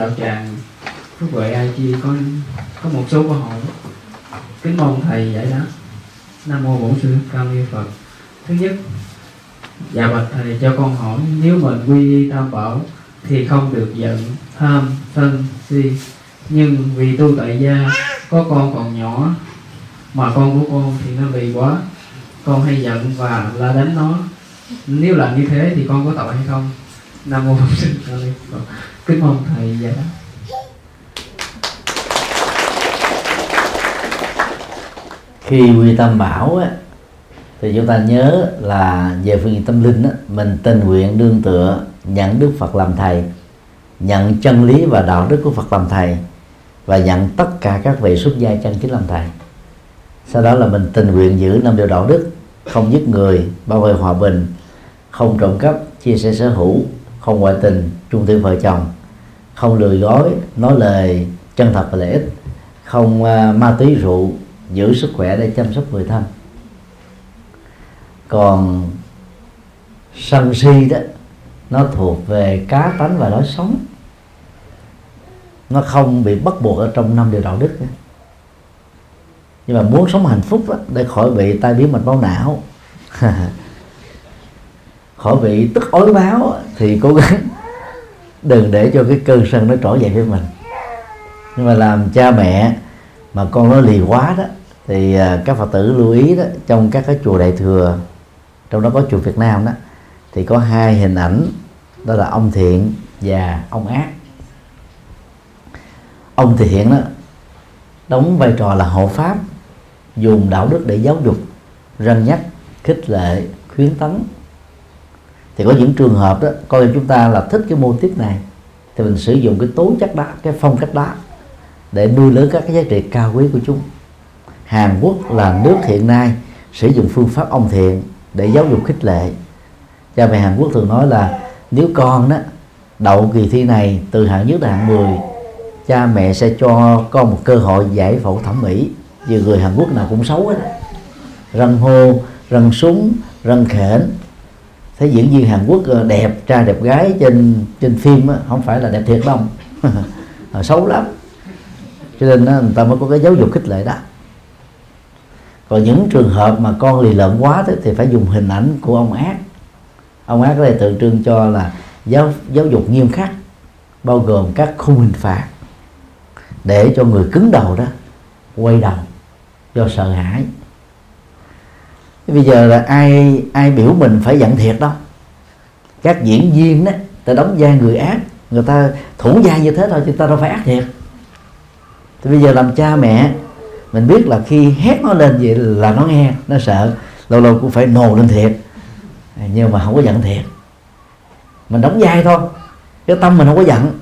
đạo tràng. Phước huệ ai chi có có một số câu hỏi. Kính mong thầy giải đáp. Nam mô bổn sư cao ni phật. Thứ nhất dạ bạch thầy cho con hỏi, nếu mình quy y tam bảo thì không được giận, tham, sân, si. Nhưng vì tu tại gia, có con còn nhỏ mà con của con thì nó bị quá. Con hay giận và la đánh nó. Nếu làm như thế thì con có tội hay không? Nam mô bổn sư cao ni phật kính mong thầy giải đáp. Khi quy tâm bảo á, thì chúng ta nhớ là về phương diện tâm linh á, mình tình nguyện đương tựa nhận Đức Phật làm thầy nhận chân lý và đạo đức của Phật làm thầy và nhận tất cả các vị xuất gia chân chính làm thầy. Sau đó là mình tình nguyện giữ năm điều đạo đức không giết người bảo vệ hòa bình không trộm cắp chia sẻ sở hữu không ngoại tình chung thủy vợ chồng không lừa gói nói lời chân thật và lợi ích không uh, ma túy rượu giữ sức khỏe để chăm sóc người thân còn sân si đó nó thuộc về cá tánh và lối sống nó không bị bắt buộc ở trong năm điều đạo đức nữa. nhưng mà muốn sống hạnh phúc đó, để khỏi bị tai biến mạch máu não khỏi bị tức ối báo thì cố gắng đừng để cho cái cơn sân nó trỗi dậy với mình. Nhưng mà làm cha mẹ mà con nó lì quá đó, thì à, các phật tử lưu ý đó, trong các cái chùa đại thừa, trong đó có chùa Việt Nam đó, thì có hai hình ảnh, đó là ông thiện và ông ác. Ông thiện đó, đóng vai trò là hộ pháp, dùng đạo đức để giáo dục răn nhắc, khích lệ, khuyến tấn thì có những trường hợp đó, coi chúng ta là thích cái mô tiếp này, thì mình sử dụng cái tố chất đó cái phong cách đó để nuôi lớn các cái giá trị cao quý của chúng. Hàn Quốc là nước hiện nay sử dụng phương pháp ông thiện để giáo dục khích lệ. Cha mẹ Hàn Quốc thường nói là, nếu con đó đậu kỳ thi này từ hạng nhất đến hạng 10 cha mẹ sẽ cho con một cơ hội giải phẫu thẩm mỹ. Vì người Hàn Quốc nào cũng xấu hết. Răng hô, răng súng, răng khển thấy diễn viên Hàn Quốc ờ, đẹp trai đẹp gái trên trên phim á, không phải là đẹp thiệt đâu. Ờ, xấu lắm. Cho nên đó, người ta mới có cái giáo dục khích lệ đó. Còn những trường hợp mà con lì lợm quá đó, thì phải dùng hình ảnh của ông ác. Ông ác ở đây tượng trưng cho là giáo giáo dục nghiêm khắc bao gồm các khung hình phạt để cho người cứng đầu đó quay đầu do sợ hãi bây giờ là ai ai biểu mình phải giận thiệt đâu các diễn viên đó ta đóng vai người ác, người ta thủ vai như thế thôi chứ ta đâu phải ác thiệt. Thì bây giờ làm cha mẹ, mình biết là khi hét nó lên vậy là nó nghe, nó sợ, lâu lâu cũng phải nồ lên thiệt. Nhưng mà không có giận thiệt. Mình đóng vai thôi, cái tâm mình không có giận.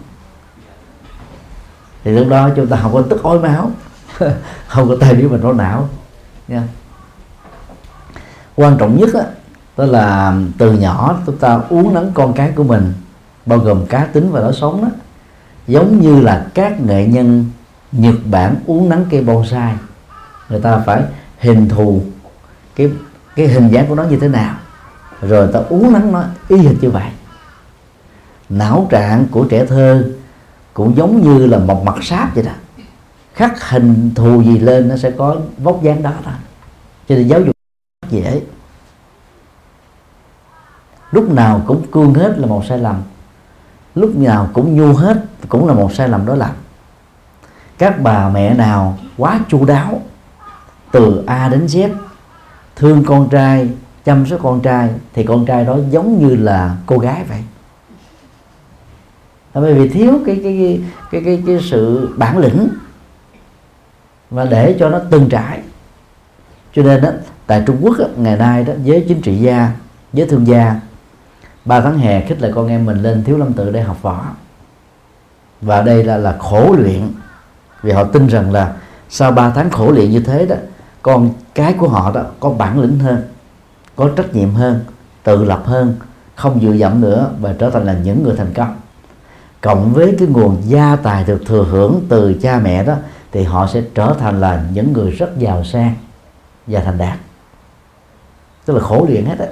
Thì lúc đó chúng ta không có tức ói máu, không có tay biết mình nó não, nha quan trọng nhất đó, đó là từ nhỏ chúng ta uống nắng con cái của mình bao gồm cá tính và lối sống đó. Giống như là các nghệ nhân Nhật Bản uống nắng cây bonsai. Người ta phải hình thù cái cái hình dáng của nó như thế nào. Rồi ta uống nắng nó y hệt như vậy. Não trạng của trẻ thơ cũng giống như là một mặt sáp vậy đó. Khắc hình thù gì lên nó sẽ có vóc dáng đó thôi cho nên giáo dục dễ lúc nào cũng cương hết là một sai lầm. Lúc nào cũng nhu hết cũng là một sai lầm đó lầm các bà mẹ nào quá chu đáo từ A đến Z thương con trai chăm sóc con trai thì con trai đó giống như là cô gái vậy. Bởi vì thiếu cái cái cái cái cái, cái sự bản lĩnh và để cho nó từng trải. Cho nên đó tại Trung Quốc đó, ngày nay đó giới chính trị gia giới thương gia ba tháng hè, khích lệ con em mình lên thiếu lâm tự để học võ. Và đây là là khổ luyện. Vì họ tin rằng là sau 3 tháng khổ luyện như thế đó, con cái của họ đó có bản lĩnh hơn, có trách nhiệm hơn, tự lập hơn, không dựa dẫm nữa và trở thành là những người thành công. Cộng với cái nguồn gia tài được thừa hưởng từ cha mẹ đó, thì họ sẽ trở thành là những người rất giàu sang và thành đạt. Tức là khổ luyện hết á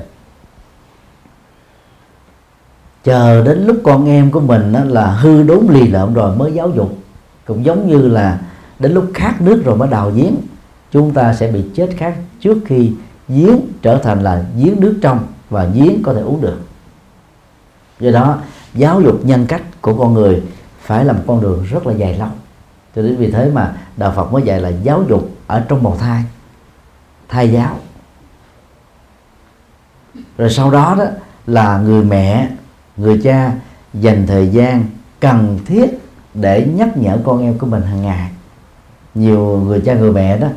chờ đến lúc con em của mình đó là hư đốn lì lợm rồi mới giáo dục. Cũng giống như là đến lúc khát nước rồi mới đào giếng. Chúng ta sẽ bị chết khát trước khi giếng trở thành là giếng nước trong và giếng có thể uống được. Do đó, giáo dục nhân cách của con người phải là một con đường rất là dài lâu. Cho đến vì thế mà đạo Phật mới dạy là giáo dục ở trong bào thai thai giáo. Rồi sau đó đó là người mẹ người cha dành thời gian cần thiết để nhắc nhở con em của mình hàng ngày. Nhiều người cha người mẹ đó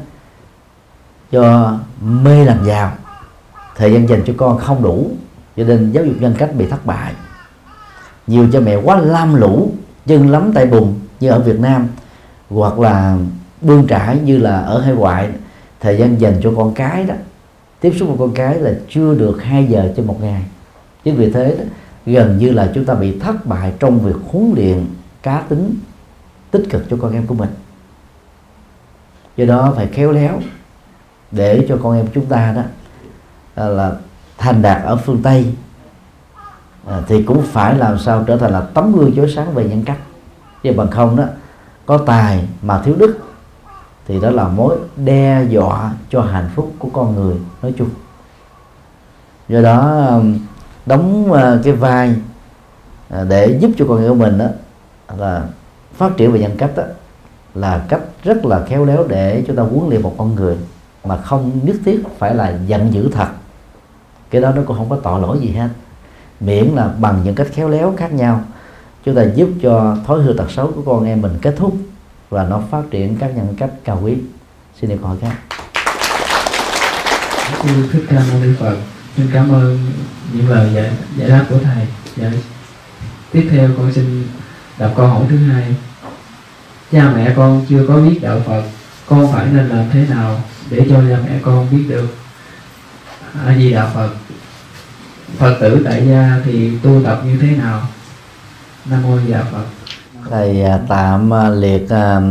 do mê làm giàu thời gian dành cho con không đủ cho nên giáo dục nhân cách bị thất bại. Nhiều cha mẹ quá lam lũ chân lắm tay bùn như ở Việt Nam hoặc là bươn trải như là ở hải ngoại. Thời gian dành cho con cái đó tiếp xúc với con cái là chưa được 2 giờ trên một ngày. Chính vì thế đó, gần như là chúng ta bị thất bại trong việc huấn luyện cá tính tích cực cho con em của mình. Do đó phải khéo léo để cho con em chúng ta đó à, là thành đạt ở phương tây à, thì cũng phải làm sao trở thành là tấm gương chói sáng về nhân cách. Chứ bằng không đó có tài mà thiếu đức thì đó là mối đe dọa cho hạnh phúc của con người nói chung. Do đó đóng ờ, cái vai ờ, để giúp cho con người của mình đó là phát triển về nhân cách đó, là cách rất là khéo léo để chúng ta huấn luyện một con người mà không nhất thiết phải là giận dữ thật. Cái đó nó cũng không có tội lỗi gì hết. Miễn là bằng những cách khéo léo khác nhau chúng ta giúp cho thói hư tật xấu của con em mình kết thúc và nó phát triển các nhân cách cao quý. Xin được hỏi khác. Thích Ca Mâu Ni Phật xin cảm ơn những lời giải, giải đáp của thầy. Dạ. tiếp theo con xin đọc câu hỏi thứ hai. Cha mẹ con chưa có biết đạo Phật con phải nên làm thế nào để cho cha mẹ con biết được a di đà Phật? Phật tử tại gia thì tu tập như thế nào? Nam mô Di Đà Phật. Thầy à, tạm à, liệt à,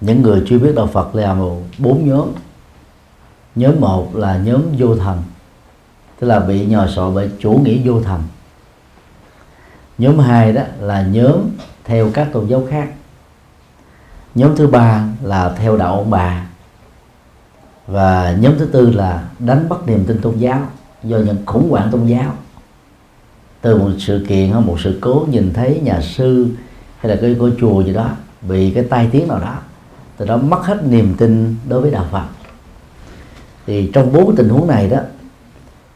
những người chưa biết đạo Phật là bốn nhóm. Nhóm một là nhóm vô thần tức là bị nhòi sọ bởi chủ nghĩa vô thần nhóm hai đó là nhóm theo các tôn giáo khác. Nhóm thứ ba là theo đạo ông bà. Và nhóm thứ tư là đánh bắt niềm tin tôn giáo do những khủng hoảng tôn giáo. Từ một sự kiện hay một sự cố nhìn thấy nhà sư hay là cái ngôi chùa gì đó bị cái tai tiếng nào đó, từ đó mất hết niềm tin đối với đạo Phật. Thì trong bốn tình huống này đó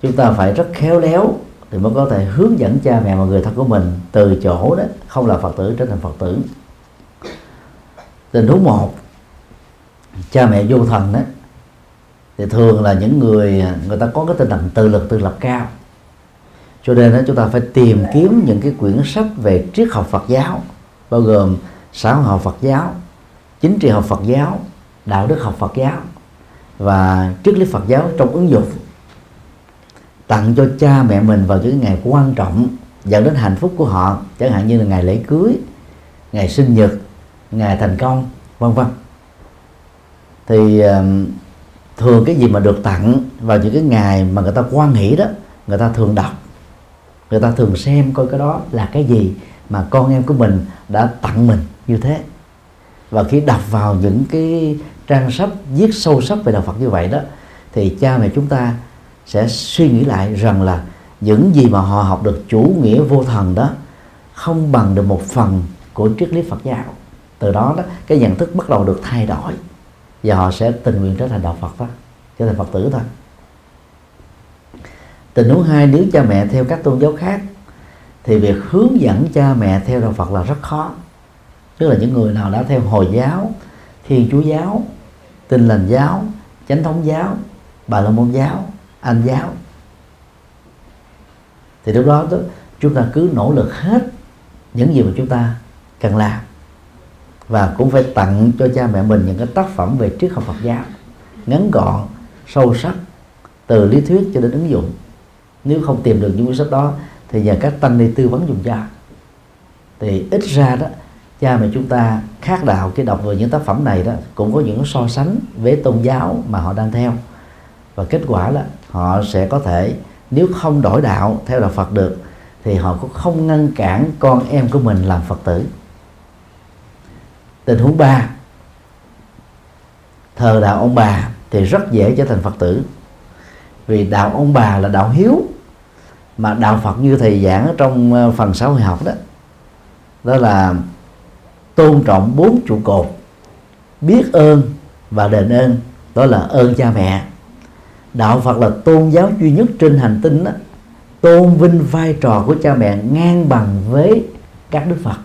chúng ta phải rất khéo léo thì mới có thể hướng dẫn cha mẹ và người thân của mình từ chỗ đó, không là phật tử trở thành phật tử. Tình huống một, cha mẹ vô thần đó, thì thường là những người người ta có cái tinh thần tự lực, tự lập cao. Cho nên đó, chúng ta phải tìm kiếm những cái quyển sách về triết học Phật giáo, bao gồm xã hội học Phật giáo, chính trị học Phật giáo, đạo đức học Phật giáo và triết lý Phật giáo trong ứng dụng tặng cho cha mẹ mình vào những ngày quan trọng, dẫn đến hạnh phúc của họ, chẳng hạn như là ngày lễ cưới, ngày sinh nhật, ngày thành công, vân vân. Thì thường cái gì mà được tặng vào những cái ngày mà người ta quan hỷ đó, người ta thường đọc, người ta thường xem coi cái đó là cái gì mà con em của mình đã tặng mình như thế. Và khi đọc vào những cái trang sách, viết sâu sắc về đạo Phật như vậy đó, thì cha mẹ chúng ta sẽ suy nghĩ lại rằng là những gì mà họ học được chủ nghĩa vô thần đó không bằng được một phần của triết lý Phật giáo. Từ đó đó, cái nhận thức bắt đầu được thay đổi và họ sẽ tình nguyện trở thành đạo Phật đó, trở thành Phật tử thôi. Tình huống hai, nếu cha mẹ theo các tôn giáo khác, thì việc hướng dẫn cha mẹ theo đạo Phật là rất khó. Tức là những người nào đã theo hồi giáo, thiên chúa giáo, tin lành giáo, chánh thống giáo, bà la môn giáo anh giáo. Thì lúc đó, chúng ta cứ nỗ lực hết những gì mà chúng ta cần làm. Và cũng phải tặng cho cha mẹ mình những cái tác phẩm về triết học Phật giáo ngắn gọn sâu sắc từ lý thuyết cho đến ứng dụng. Nếu không tìm được những cuốn sách đó thì nhờ các tăng ni tư vấn dùng cho. Thì ít ra đó cha mẹ chúng ta khác đạo khi đọc về những tác phẩm này đó cũng có những so sánh với tôn giáo mà họ đang theo. Và kết quả là họ sẽ có thể, nếu không đổi đạo theo đạo Phật được, thì họ cũng không ngăn cản con em của mình làm Phật tử. Tình huống ba, thờ đạo ông bà thì rất dễ trở thành Phật tử. Vì đạo ông bà là đạo hiếu, mà đạo Phật như thầy giảng ở trong ờ, phần xã hội học đó đó là tôn trọng bốn trụ cột, biết ơn và đền ơn, đó là ơn cha mẹ đạo Phật là tôn giáo duy nhất trên hành tinh đó tôn vinh vai trò của cha mẹ ngang bằng với các đức Phật.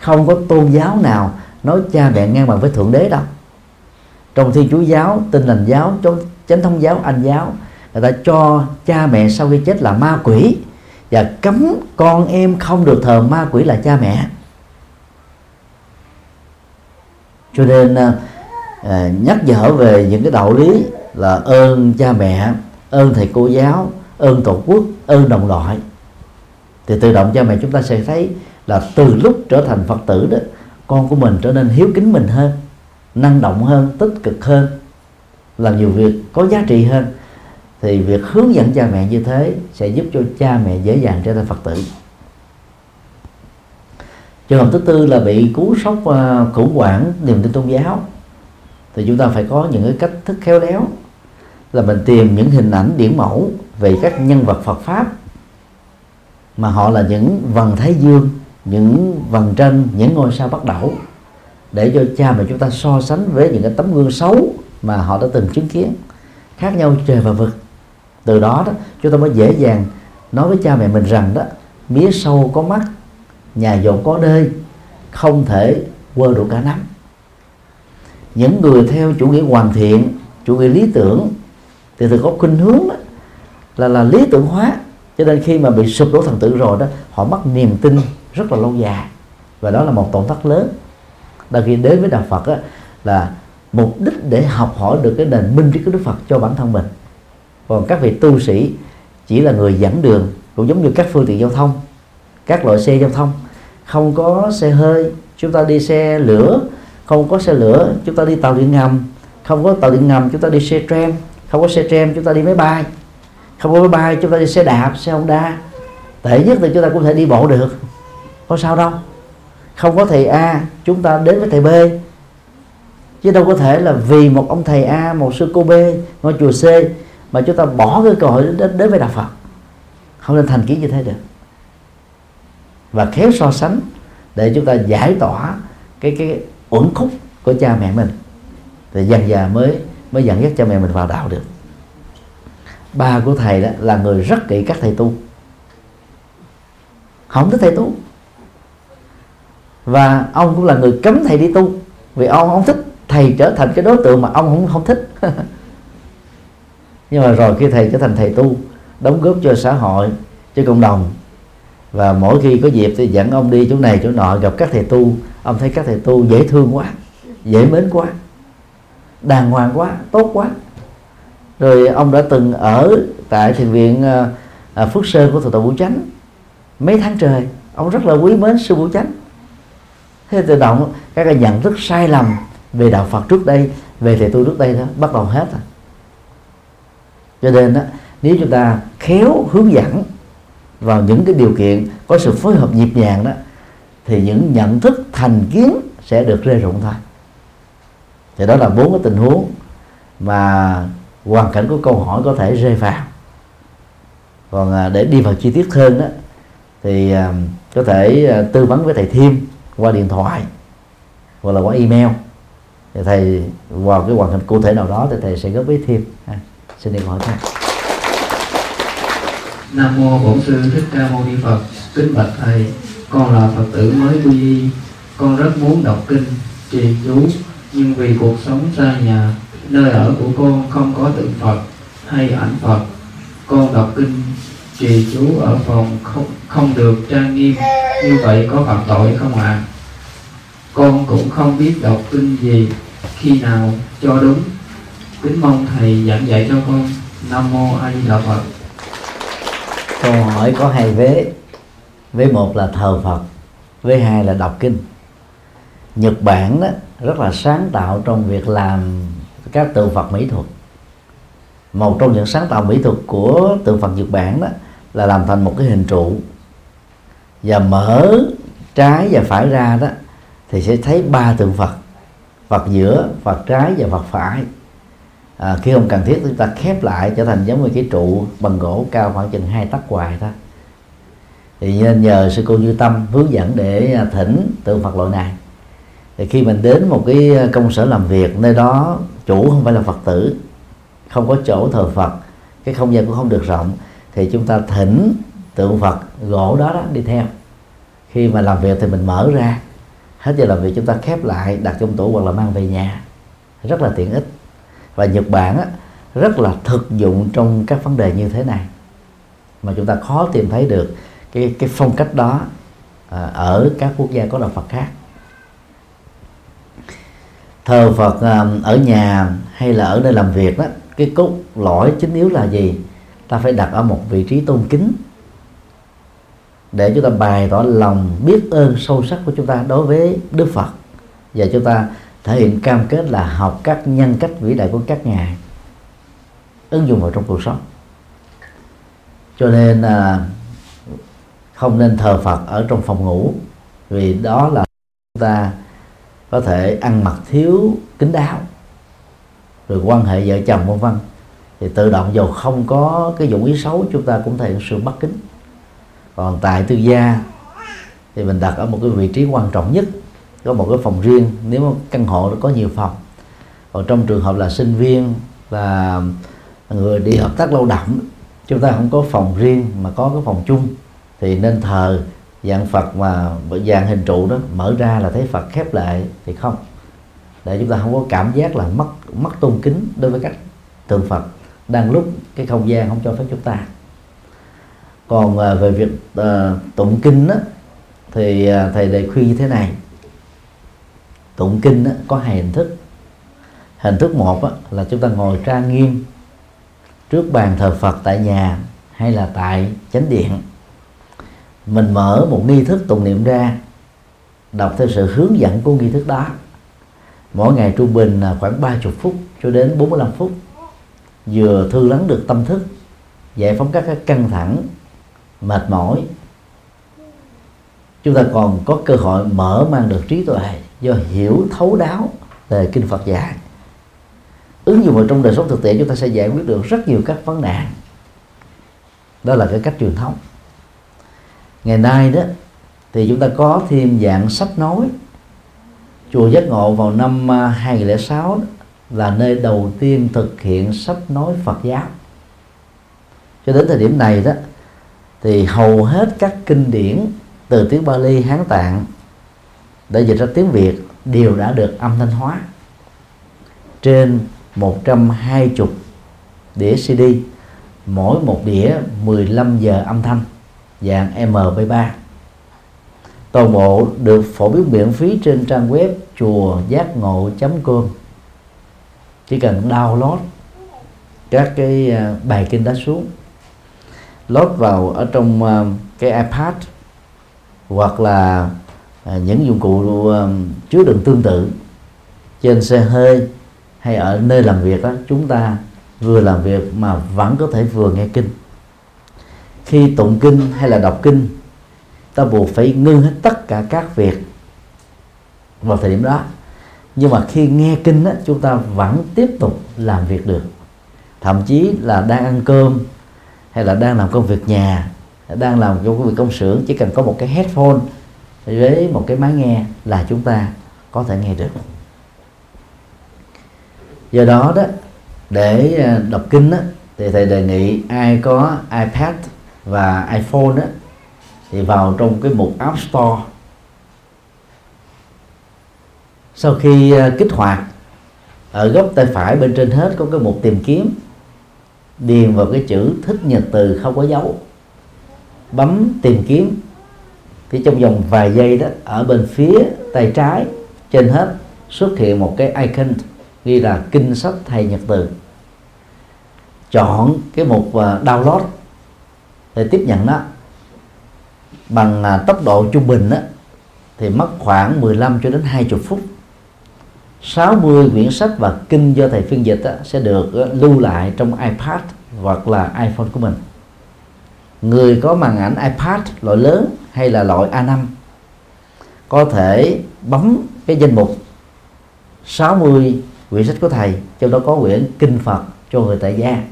Không có tôn giáo nào nói cha mẹ ngang bằng với thượng đế đâu. Trong thiên chúa giáo Tinh lành giáo chánh thống giáo anh giáo người ta cho cha mẹ sau khi chết là ma quỷ và cấm con em không được thờ ma quỷ là cha mẹ. Cho nên à, à nhắc nhở về những cái đạo lý là ơn cha mẹ, ơn thầy cô giáo, ơn tổ quốc, ơn đồng loại. Thì tự động cha mẹ chúng ta sẽ thấy là từ lúc trở thành phật tử đó, con của mình trở nên hiếu kính mình hơn, năng động hơn, tích cực hơn, làm nhiều việc có giá trị hơn. Thì việc hướng dẫn cha mẹ như thế sẽ giúp cho cha mẹ dễ dàng trở thành phật tử. Trường hợp thứ tư là bị cú sốc à, khủng hoảng niềm tin tôn giáo. Thì chúng ta phải có những cái cách thức khéo léo là mình tìm những hình ảnh điển mẫu về các nhân vật Phật pháp, mà họ là những vầng thái dương, những vầng trăng những ngôi sao bắt đầu để cho cha mẹ chúng ta so sánh với những cái tấm gương xấu mà họ đã từng chứng kiến, khác nhau trời và vực. Từ đó đó, chúng ta mới dễ dàng nói với cha mẹ mình rằng đó, mía sâu có mắt, nhà giàu có đê, không thể quơ đủ cả nắm. Những người theo chủ nghĩa hoàn thiện, chủ nghĩa lý tưởng thì thường có khuynh hướng đó, là là lý tưởng hóa. Cho nên khi mà bị sụp đổ thần tự rồi đó họ mất niềm tin rất là lâu dài. Và đó là một tổn thất lớn. Đôi khi đến với đạo Phật đó, là mục đích để học hỏi được cái nền minh triết của Đức Phật cho bản thân mình. Còn các vị tu sĩ chỉ là người dẫn đường cũng giống như các phương tiện giao thông các loại xe giao thông. Không có xe hơi chúng ta đi xe lửa. Không có xe lửa chúng ta đi tàu điện ngầm. Không có tàu điện ngầm chúng ta đi xe tram không có xe tram chúng ta đi máy bay. Không có máy bay chúng ta đi xe đạp xe honda. Tệ nhất thì chúng ta cũng thể đi bộ được. Có sao đâu. Không có thầy A chúng ta đến với thầy B. Chứ đâu có thể là vì một ông thầy A một sư cô B ngôi chùa C mà chúng ta bỏ cái cơ hội đến, đến với đạo Phật. Không nên thành kiến như thế được. Và khéo so sánh để chúng ta giải tỏa cái cái uẩn khúc của cha mẹ mình. Thì dần dà mới mới dẫn dắt cha mẹ mình vào đạo được. Ba của thầy đó là người rất kỹ các thầy tu. Không thích thầy tu. Và ông cũng là người cấm thầy đi tu, vì ông không thích thầy trở thành cái đối tượng mà ông không không thích. Nhưng mà rồi khi thầy trở thành thầy tu, đóng góp cho xã hội, cho cộng đồng, và mỗi khi có dịp thì dẫn ông đi chỗ này chỗ nọ gặp các thầy tu, ông thấy các thầy tu dễ thương quá, dễ mến quá đàng hoàng quá, tốt quá. Rồi ông đã từng ở tại thiền viện ờ, ờ, Phước Sơn của thượng tọa Vũ Chánh. Mấy tháng trời, ông rất là quý mến sư Vũ Chánh. Thế tự động các cái nhận thức sai lầm về đạo Phật trước đây, về thầy tu trước đây đó bắt đầu hết rồi. Cho nên đó nếu chúng ta khéo hướng dẫn vào những cái điều kiện có sự phối hợp nhịp nhàng đó, thì những nhận thức thành kiến sẽ được rơi rụng thôi thì đó là bốn cái tình huống mà hoàn cảnh của câu hỏi có thể rơi vào. Còn à, để đi vào chi tiết hơn đó, thì à, có thể à, tư vấn với thầy thêm qua điện thoại hoặc là qua email. Thì thầy, vào cái hoàn cảnh cụ thể nào đó thì thầy sẽ góp ý thêm xin điện hỏi thầy nam mô bổn sư thích ca mâu ni phật, kính bạch thầy. Con là phật tử mới quy y. Con rất muốn đọc kinh, trì chú nhưng vì cuộc sống xa nhà, nơi ở của con không có tượng phật hay ảnh phật, con đọc kinh trì chú ở phòng không không được trang nghiêm. Như vậy có phạm tội không ạ? À? con cũng không biết đọc kinh gì, khi nào cho đúng. Kính mong thầy giảng dạy cho con. Nam mô a di đà phật. Câu hỏi có hai vế. Vế một là thờ phật, vế hai là đọc kinh. Nhật bản đó rất là sáng tạo trong việc làm các tượng phật mỹ thuật. Một trong những sáng tạo mỹ thuật của tượng phật nhật bản đó là làm thành một cái hình trụ. Và mở trái và phải ra đó thì sẽ thấy ba tượng phật phật giữa phật trái và phật phải. À, khi không cần thiết chúng ta khép lại trở thành giống như cái trụ bằng gỗ cao khoảng chừng hai tấc hoài thôi. Thì nên nhờ sư cô như tâm hướng dẫn để à, thỉnh tượng phật loại này thì khi mình đến một cái ờ, công sở làm việc nơi đó chủ không phải là phật tử không có chỗ thờ phật cái không gian cũng không được rộng thì chúng ta thỉnh tượng phật gỗ đó đó đi theo. Khi mà làm việc thì mình mở ra hết giờ làm việc chúng ta khép lại đặt trong tủ hoặc là mang về nhà. Rất là tiện ích. Và Nhật Bản á, rất là thực dụng trong các vấn đề như thế này. Mà chúng ta khó tìm thấy được cái cái phong cách đó ờ, ở các quốc gia có đạo Phật khác thờ Phật à, ở nhà hay là ở nơi làm việc đó cái cốt lõi chính yếu là gì? Ta phải đặt ở một vị trí tôn kính để chúng ta bày tỏ lòng biết ơn sâu sắc của chúng ta đối với Đức Phật. Và chúng ta thể hiện cam kết là học các nhân cách vĩ đại của các ngài ứng dụng vào trong cuộc sống. Cho nên à, không nên thờ Phật ở trong phòng ngủ vì đó là chúng ta có thể ăn mặc thiếu kính đáo. Rồi quan hệ vợ chồng vân vân. Thì tự động dù không có cái dụng ý xấu, chúng ta cũng thể sự bất kính. Còn tại tư gia, thì mình đặt ở một cái vị trí quan trọng nhất. Có một cái phòng riêng, nếu mà căn hộ nó có nhiều phòng. Còn trong trường hợp là sinh viên và người đi hợp tác lao động, chúng ta không có phòng riêng mà có cái phòng chung. Thì nên thờ dạng Phật mà dạng hình trụ đó mở ra là thấy Phật khép lại thì không. Để chúng ta không có cảm giác là mất mất tôn kính đối với các tượng Phật đang lúc cái không gian không cho phép chúng ta. Còn à, về việc uh, tụng kinh đó, thì uh, thầy đề khuyên như thế này. Tụng kinh đó, có hai hình thức. Hình thức một đó, là chúng ta ngồi trang nghiêm trước bàn thờ Phật tại nhà hay là tại chánh điện mình mở một nghi thức tụng niệm ra, đọc theo sự hướng dẫn của nghi thức đó. Mỗi ngày trung bình là khoảng 30 phút cho đến 45 phút. Vừa thư lắng được tâm thức, giải phóng các căng thẳng, mệt mỏi. Chúng ta còn có cơ hội mở mang được trí tuệ do hiểu thấu đáo về kinh Phật dạy. Ứng dụng vào trong đời sống thực tiễn, chúng ta sẽ giải quyết được rất nhiều các vấn nạn. Đó là cái cách truyền thống ngày nay đó thì chúng ta có thêm dạng sách nói. Chùa giác ngộ vào năm à, 2006 đó, là nơi đầu tiên thực hiện sách nói Phật giáo. Cho đến thời điểm này đó thì hầu hết các kinh điển từ tiếng Bali Hán Tạng đã dịch ra tiếng Việt đều đã được âm thanh hóa trên 120 đĩa CD mỗi một đĩa 15 giờ âm thanh dạng MP3 toàn bộ được phổ biến miễn phí trên trang web chùa giác ngộ com. Chỉ cần download các cái à, bài kinh đó xuống load vào ở trong à, cái iPad hoặc là à, những dụng cụ chứa đựng tương tự trên xe hơi hay ở nơi làm việc đó chúng ta vừa làm việc mà vẫn có thể vừa nghe kinh khi tụng kinh hay là đọc kinh ta buộc phải ngưng hết tất cả các việc vào thời điểm đó. Nhưng mà khi nghe kinh á, chúng ta vẫn tiếp tục làm việc được. Thậm chí là đang ăn cơm hay là đang làm công việc nhà đang làm công việc công xưởng chỉ cần có một cái headphone với một cái máy nghe là chúng ta có thể nghe được. Do đó đó để à, đọc kinh đó, thì thầy đề nghị ai có iPad và iPhone đó, thì vào trong cái mục App Store. Sau khi ờ, kích hoạt ở góc tay phải bên trên hết có cái mục tìm kiếm điền vào cái chữ thích nhật từ không có dấu. Bấm tìm kiếm thì trong vòng vài giây đó ở bên phía tay trái trên hết xuất hiện một cái icon ghi là kinh sách thầy nhật từ. Chọn cái mục ờ, download để tiếp nhận nó bằng à, tốc độ trung bình đó, thì mất khoảng 15 cho đến 20 phút. 60 quyển sách và kinh do thầy phiên dịch đó, sẽ được à, lưu lại trong iPad hoặc là iPhone của mình. Người có màn ảnh iPad loại lớn hay là loại A5 có thể bấm cái danh mục 60 quyển sách của thầy trong đó có quyển kinh Phật cho người tại gia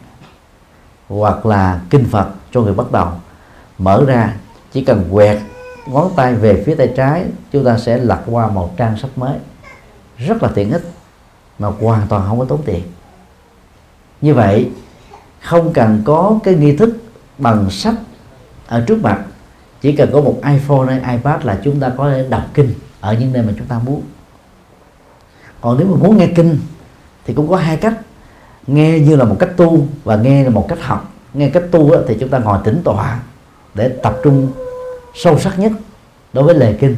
hoặc là kinh Phật cho người bắt đầu mở ra, chỉ cần quẹt ngón tay về phía tay trái, chúng ta sẽ lật qua một trang sách mới. Rất là tiện ích, mà hoàn toàn không có tốn tiền. Như vậy, không cần có cái nghi thức bằng sách ở trước mặt. Chỉ cần có một iPhone hay iPad là chúng ta có thể đọc kinh ở những nơi mà chúng ta muốn. Còn nếu mà muốn nghe kinh thì cũng có hai cách. Nghe như là một cách tu và nghe là một cách học nghe cách tu thì chúng ta ngồi tĩnh tọa để tập trung sâu sắc nhất đối với lề kinh.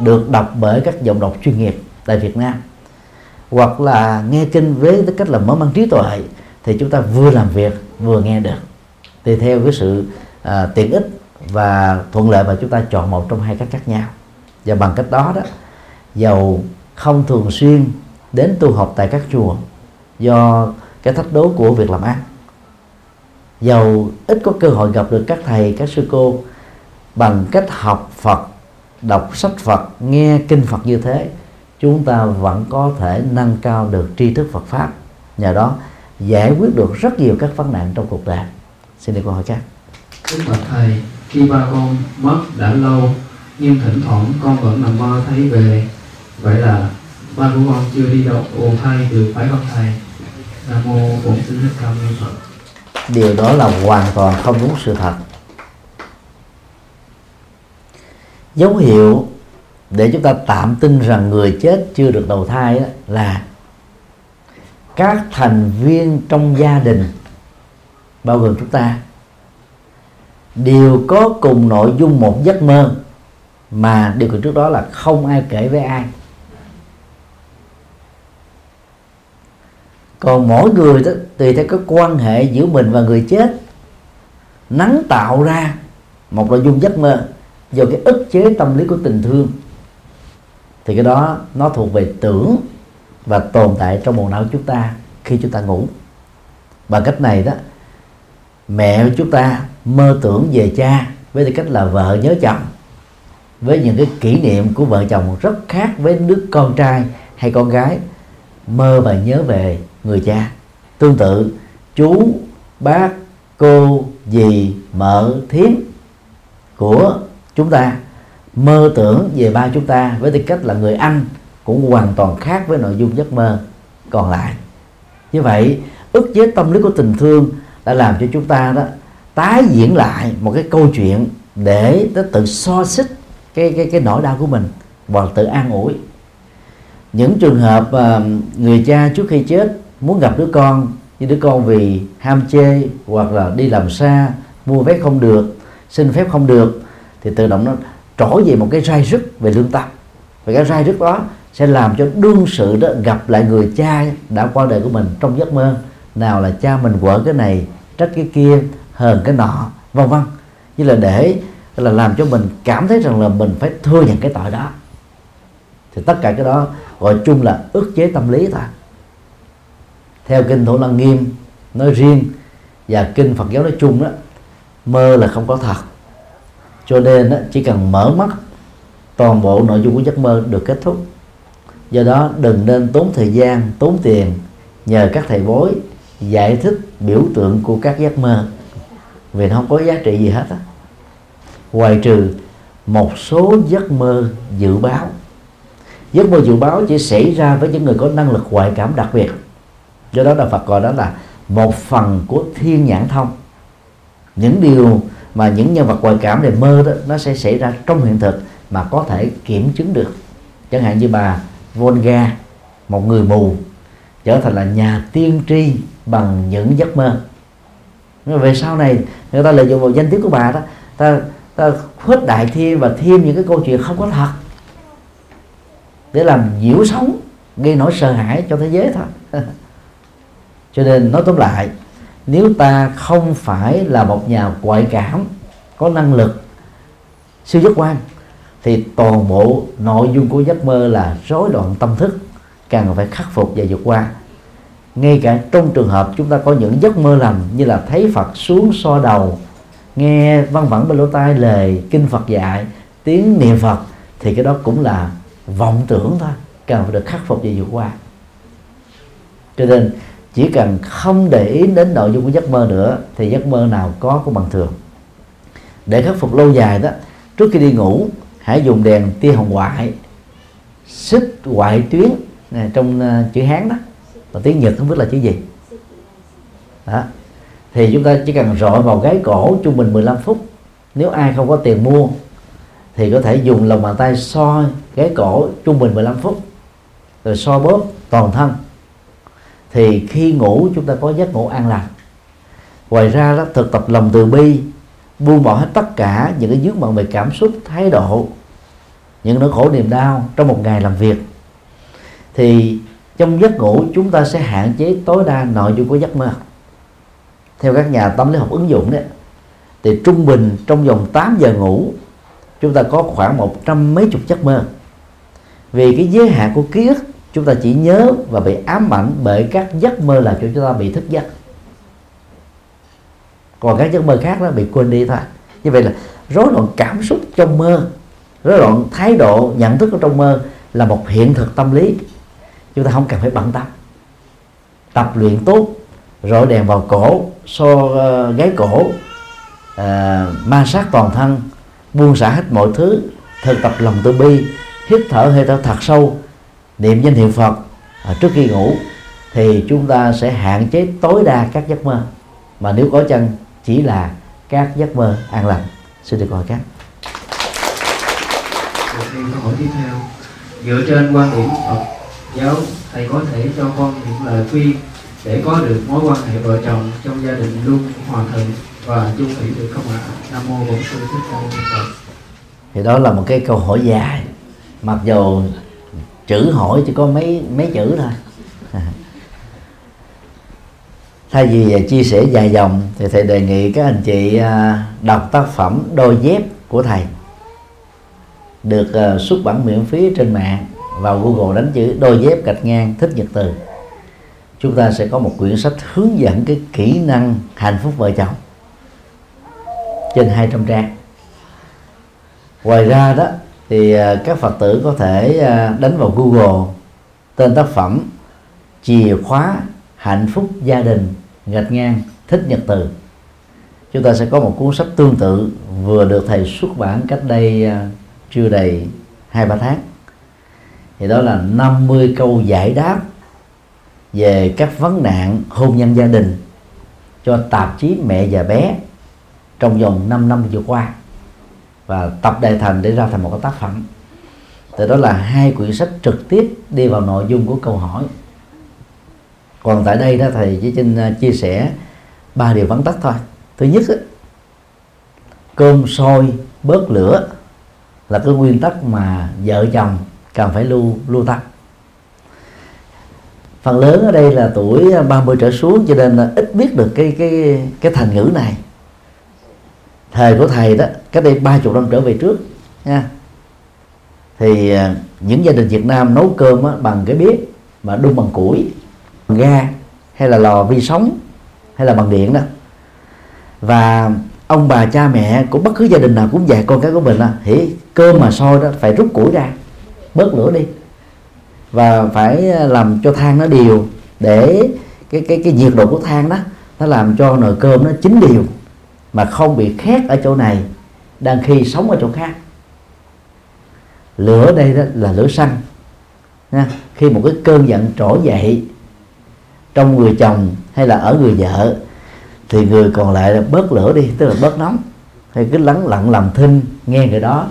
Được đọc bởi các giọng đọc chuyên nghiệp tại Việt Nam. Hoặc là nghe kinh với cách là mở mang trí tuệ thì chúng ta vừa làm việc vừa nghe được. Tùy theo cái sự à, tiện ích và thuận lợi mà chúng ta chọn một trong hai cách khác nhau. Và bằng cách đó đó dầu không thường xuyên đến tu học tại các chùa do cái thách đố của việc làm ăn dầu ít có cơ hội gặp được các thầy các sư cô. Bằng cách học Phật đọc sách Phật nghe kinh Phật như thế chúng ta vẫn có thể nâng cao được tri thức Phật pháp. Nhờ đó giải quyết được rất nhiều các vấn nạn trong cuộc đời. Xin được câu hỏi khác. Đức Phật Thầy, khi ba con mất đã lâu nhưng thỉnh thoảng con vẫn nằm mơ thấy về. Vậy là ba của con chưa đi đâu. Ồ thay được phải không thầy? Nam mô bổn sư thích ca mâu ni phật điều đó là hoàn toàn không đúng sự thật. Dấu hiệu để chúng ta tạm tin rằng người chết chưa được đầu thai đó là các thành viên trong gia đình, bao gồm chúng ta, đều có cùng nội dung một giấc mơ, mà điều kiện trước đó là không ai kể với ai. Còn mỗi người đó tùy theo cái quan hệ giữa mình và người chết. Nắng tạo ra một nội dung giấc mơ do cái ức chế tâm lý của tình thương. Thì cái đó nó thuộc về tưởng và tồn tại trong bộ não chúng ta khi chúng ta ngủ. Bằng cách này đó, mẹ chúng ta mơ tưởng về cha với tư cách là vợ nhớ chồng. Với những cái kỷ niệm của vợ chồng rất khác với đứa con trai hay con gái mơ và nhớ về người cha. Tương tự chú bác cô dì mợ thím của chúng ta mơ tưởng về ba chúng ta với tư cách là người anh cũng hoàn toàn khác với nội dung giấc mơ còn lại. Như vậy ức chế tâm lý của tình thương đã làm cho chúng ta đó tái diễn lại một cái câu chuyện để nó tự so xích cái cái cái nỗi đau của mình và tự an ủi. Những trường hợp uh, người cha trước khi chết muốn gặp đứa con, nhưng đứa con vì ham chê hoặc là đi làm xa, mua vé không được, xin phép không được, thì tự động nó trỗi về một cái rai rứt về lương tâm. Và cái rai rứt đó sẽ làm cho đương sự đó gặp lại người cha đã qua đời của mình trong giấc mơ. Nào là cha mình quở cái này, trách cái kia, hờn cái nọ, vân vân. Như là để là làm cho mình cảm thấy rằng là mình phải thừa nhận cái tội đó. Thì tất cả cái đó gọi chung là ức chế tâm lý thôi theo kinh thủ lăng nghiêm nói riêng và kinh phật giáo nói chung đó mơ là không có thật. Cho nên đó, chỉ cần mở mắt toàn bộ nội dung của giấc mơ được kết thúc. Do đó đừng nên tốn thời gian tốn tiền nhờ các thầy bói giải thích biểu tượng của các giấc mơ. Vì nó không có giá trị gì hết á. Ngoài trừ một số giấc mơ dự báo. Giấc mơ dự báo chỉ xảy ra với những người có năng lực ngoại cảm đặc biệt do đó là Phật gọi đó là một phần của thiên nhãn thông. Những điều mà những nhân vật ngoại cảm để mơ đó, nó sẽ xảy ra trong hiện thực mà có thể kiểm chứng được. Chẳng hạn như bà Volga, một người mù, trở thành là nhà tiên tri bằng những giấc mơ. Về sau này, người ta lợi dụng vào danh tiếng của bà đó, ta ta khuếch đại thêm và thêm những cái câu chuyện không có thật để làm nhiễu sống gây nỗi sợ hãi cho thế giới thôi. cho nên nói tóm lại, nếu ta không phải là một nhà ngoại cảm, có năng lực, siêu giác quan, thì toàn bộ nội dung của giấc mơ là rối loạn tâm thức cần phải khắc phục và vượt qua. Ngay cả trong trường hợp chúng ta có những giấc mơ lành như là thấy Phật xuống so đầu, nghe văn vẳng bên lỗ tai lời kinh Phật dạy, tiếng niệm Phật, thì cái đó cũng là vọng tưởng thôi cần phải được khắc phục và vượt qua. Cho nên chỉ cần không để ý đến nội dung của giấc mơ nữa thì giấc mơ nào có cũng bằng thường. Để khắc phục lâu dài đó trước khi đi ngủ hãy dùng đèn tia hồng ngoại xích ngoại tuyến này, trong uh, chữ hán đó. Và tiếng nhật không biết là chữ gì. Đó. Thì chúng ta chỉ cần rọi vào gáy cổ trung bình 15 phút. Nếu ai không có tiền mua thì có thể dùng lòng bàn tay soi gáy cổ trung bình 15 phút. Rồi so bóp toàn thân thì khi ngủ chúng ta có giấc ngủ an lành. Ngoài ra đó, thực tập lòng từ bi, buông bỏ hết tất cả những cái dướng bận về cảm xúc, thái độ, những nỗi khổ niềm đau trong một ngày làm việc. Thì trong giấc ngủ chúng ta sẽ hạn chế tối đa nội dung của giấc mơ. Theo các nhà tâm lý học ứng dụng đấy, thì trung bình trong vòng 8 giờ ngủ, chúng ta có khoảng một trăm mấy chục giấc mơ. Vì cái giới hạn của ký ức chúng ta chỉ nhớ và bị ám ảnh bởi các giấc mơ làm cho chúng ta bị thức giấc. Còn các giấc mơ khác nó bị quên đi thôi. Như vậy là rối loạn cảm xúc trong mơ rối loạn thái độ nhận thức ở trong mơ là một hiện thực tâm lý. Chúng ta không cần phải bận tâm. Tập luyện tốt rọi đèn vào cổ so uh, gáy cổ uh, ma sát toàn thân buông xả hết mọi thứ thực tập lòng từ bi hít thở hơi thở thật sâu niệm danh hiệu phật uh, trước khi ngủ thì chúng ta sẽ hạn chế tối đa các giấc mơ. Mà nếu có chăng chỉ là các giấc mơ an lành. Xin được hỏi các. Câu hỏi tiếp theo. Dựa trên quan điểm Phật giáo thầy có thể cho con những lời khuyên để có được mối quan hệ vợ chồng trong gia đình luôn hòa thuận và chung thủy được không ạ? Nam mô bổn sư thích ca mâu ni phật. Thì đó là một cái câu hỏi dài. Mặc dù chữ hỏi chỉ có mấy mấy chữ thôi. Thay vì à, chia sẻ dài dòng thì thầy đề nghị các anh chị à, đọc tác phẩm đôi dép của thầy, được à, xuất bản miễn phí trên mạng vào Google đánh chữ đôi dép gạch ngang thích nhật từ. Chúng ta sẽ có một quyển sách hướng dẫn cái kỹ năng hạnh phúc vợ chồng trên 200 trang. Ngoài ra đó thì à, các phật tử có thể à, đánh vào google tên tác phẩm chìa khóa hạnh phúc gia đình gạch ngang thích nhật từ. Chúng ta sẽ có một cuốn sách tương tự vừa được thầy xuất bản cách đây à, chưa đầy hai, ba tháng. Thì đó là 50 câu giải đáp về các vấn nạn hôn nhân gia đình cho tạp chí mẹ và bé trong vòng 5 năm vừa qua và tập đại thành để ra thành một cái tác phẩm. Từ đó là hai quyển sách trực tiếp đi vào nội dung của câu hỏi. Còn tại đây đó thầy chỉ xin à, chia sẻ ba điều vắn tắt thôi. Thứ nhất đó, cơm sôi bớt lửa là cái nguyên tắc mà vợ chồng cần phải lưu lưu tâm. Phần lớn ở đây là tuổi 30 trở xuống cho nên là ít biết được cái cái cái thành ngữ này thời của thầy đó cách đây ba chục năm trở về trước nha. Thì à, những gia đình Việt Nam nấu cơm á, bằng cái bếp mà đun bằng củi bằng ga hay là lò vi sóng hay là bằng điện đó. Và ông bà cha mẹ của bất cứ gia đình nào cũng dạy con cái của mình là hỉ cơm mà sôi đó phải rút củi ra bớt lửa đi. Và phải làm cho than nó đều để cái cái cái nhiệt độ của than đó nó làm cho nồi cơm nó chín đều mà không bị khét ở chỗ này, đang khi sống ở chỗ khác. Lửa đây đó là lửa xăng, nha. Khi một cái cơn giận trỗi dậy trong người chồng hay là ở người vợ, thì người còn lại là bớt lửa đi, tức là bớt nóng. Hay cứ lắng lặng làm thinh, nghe người đó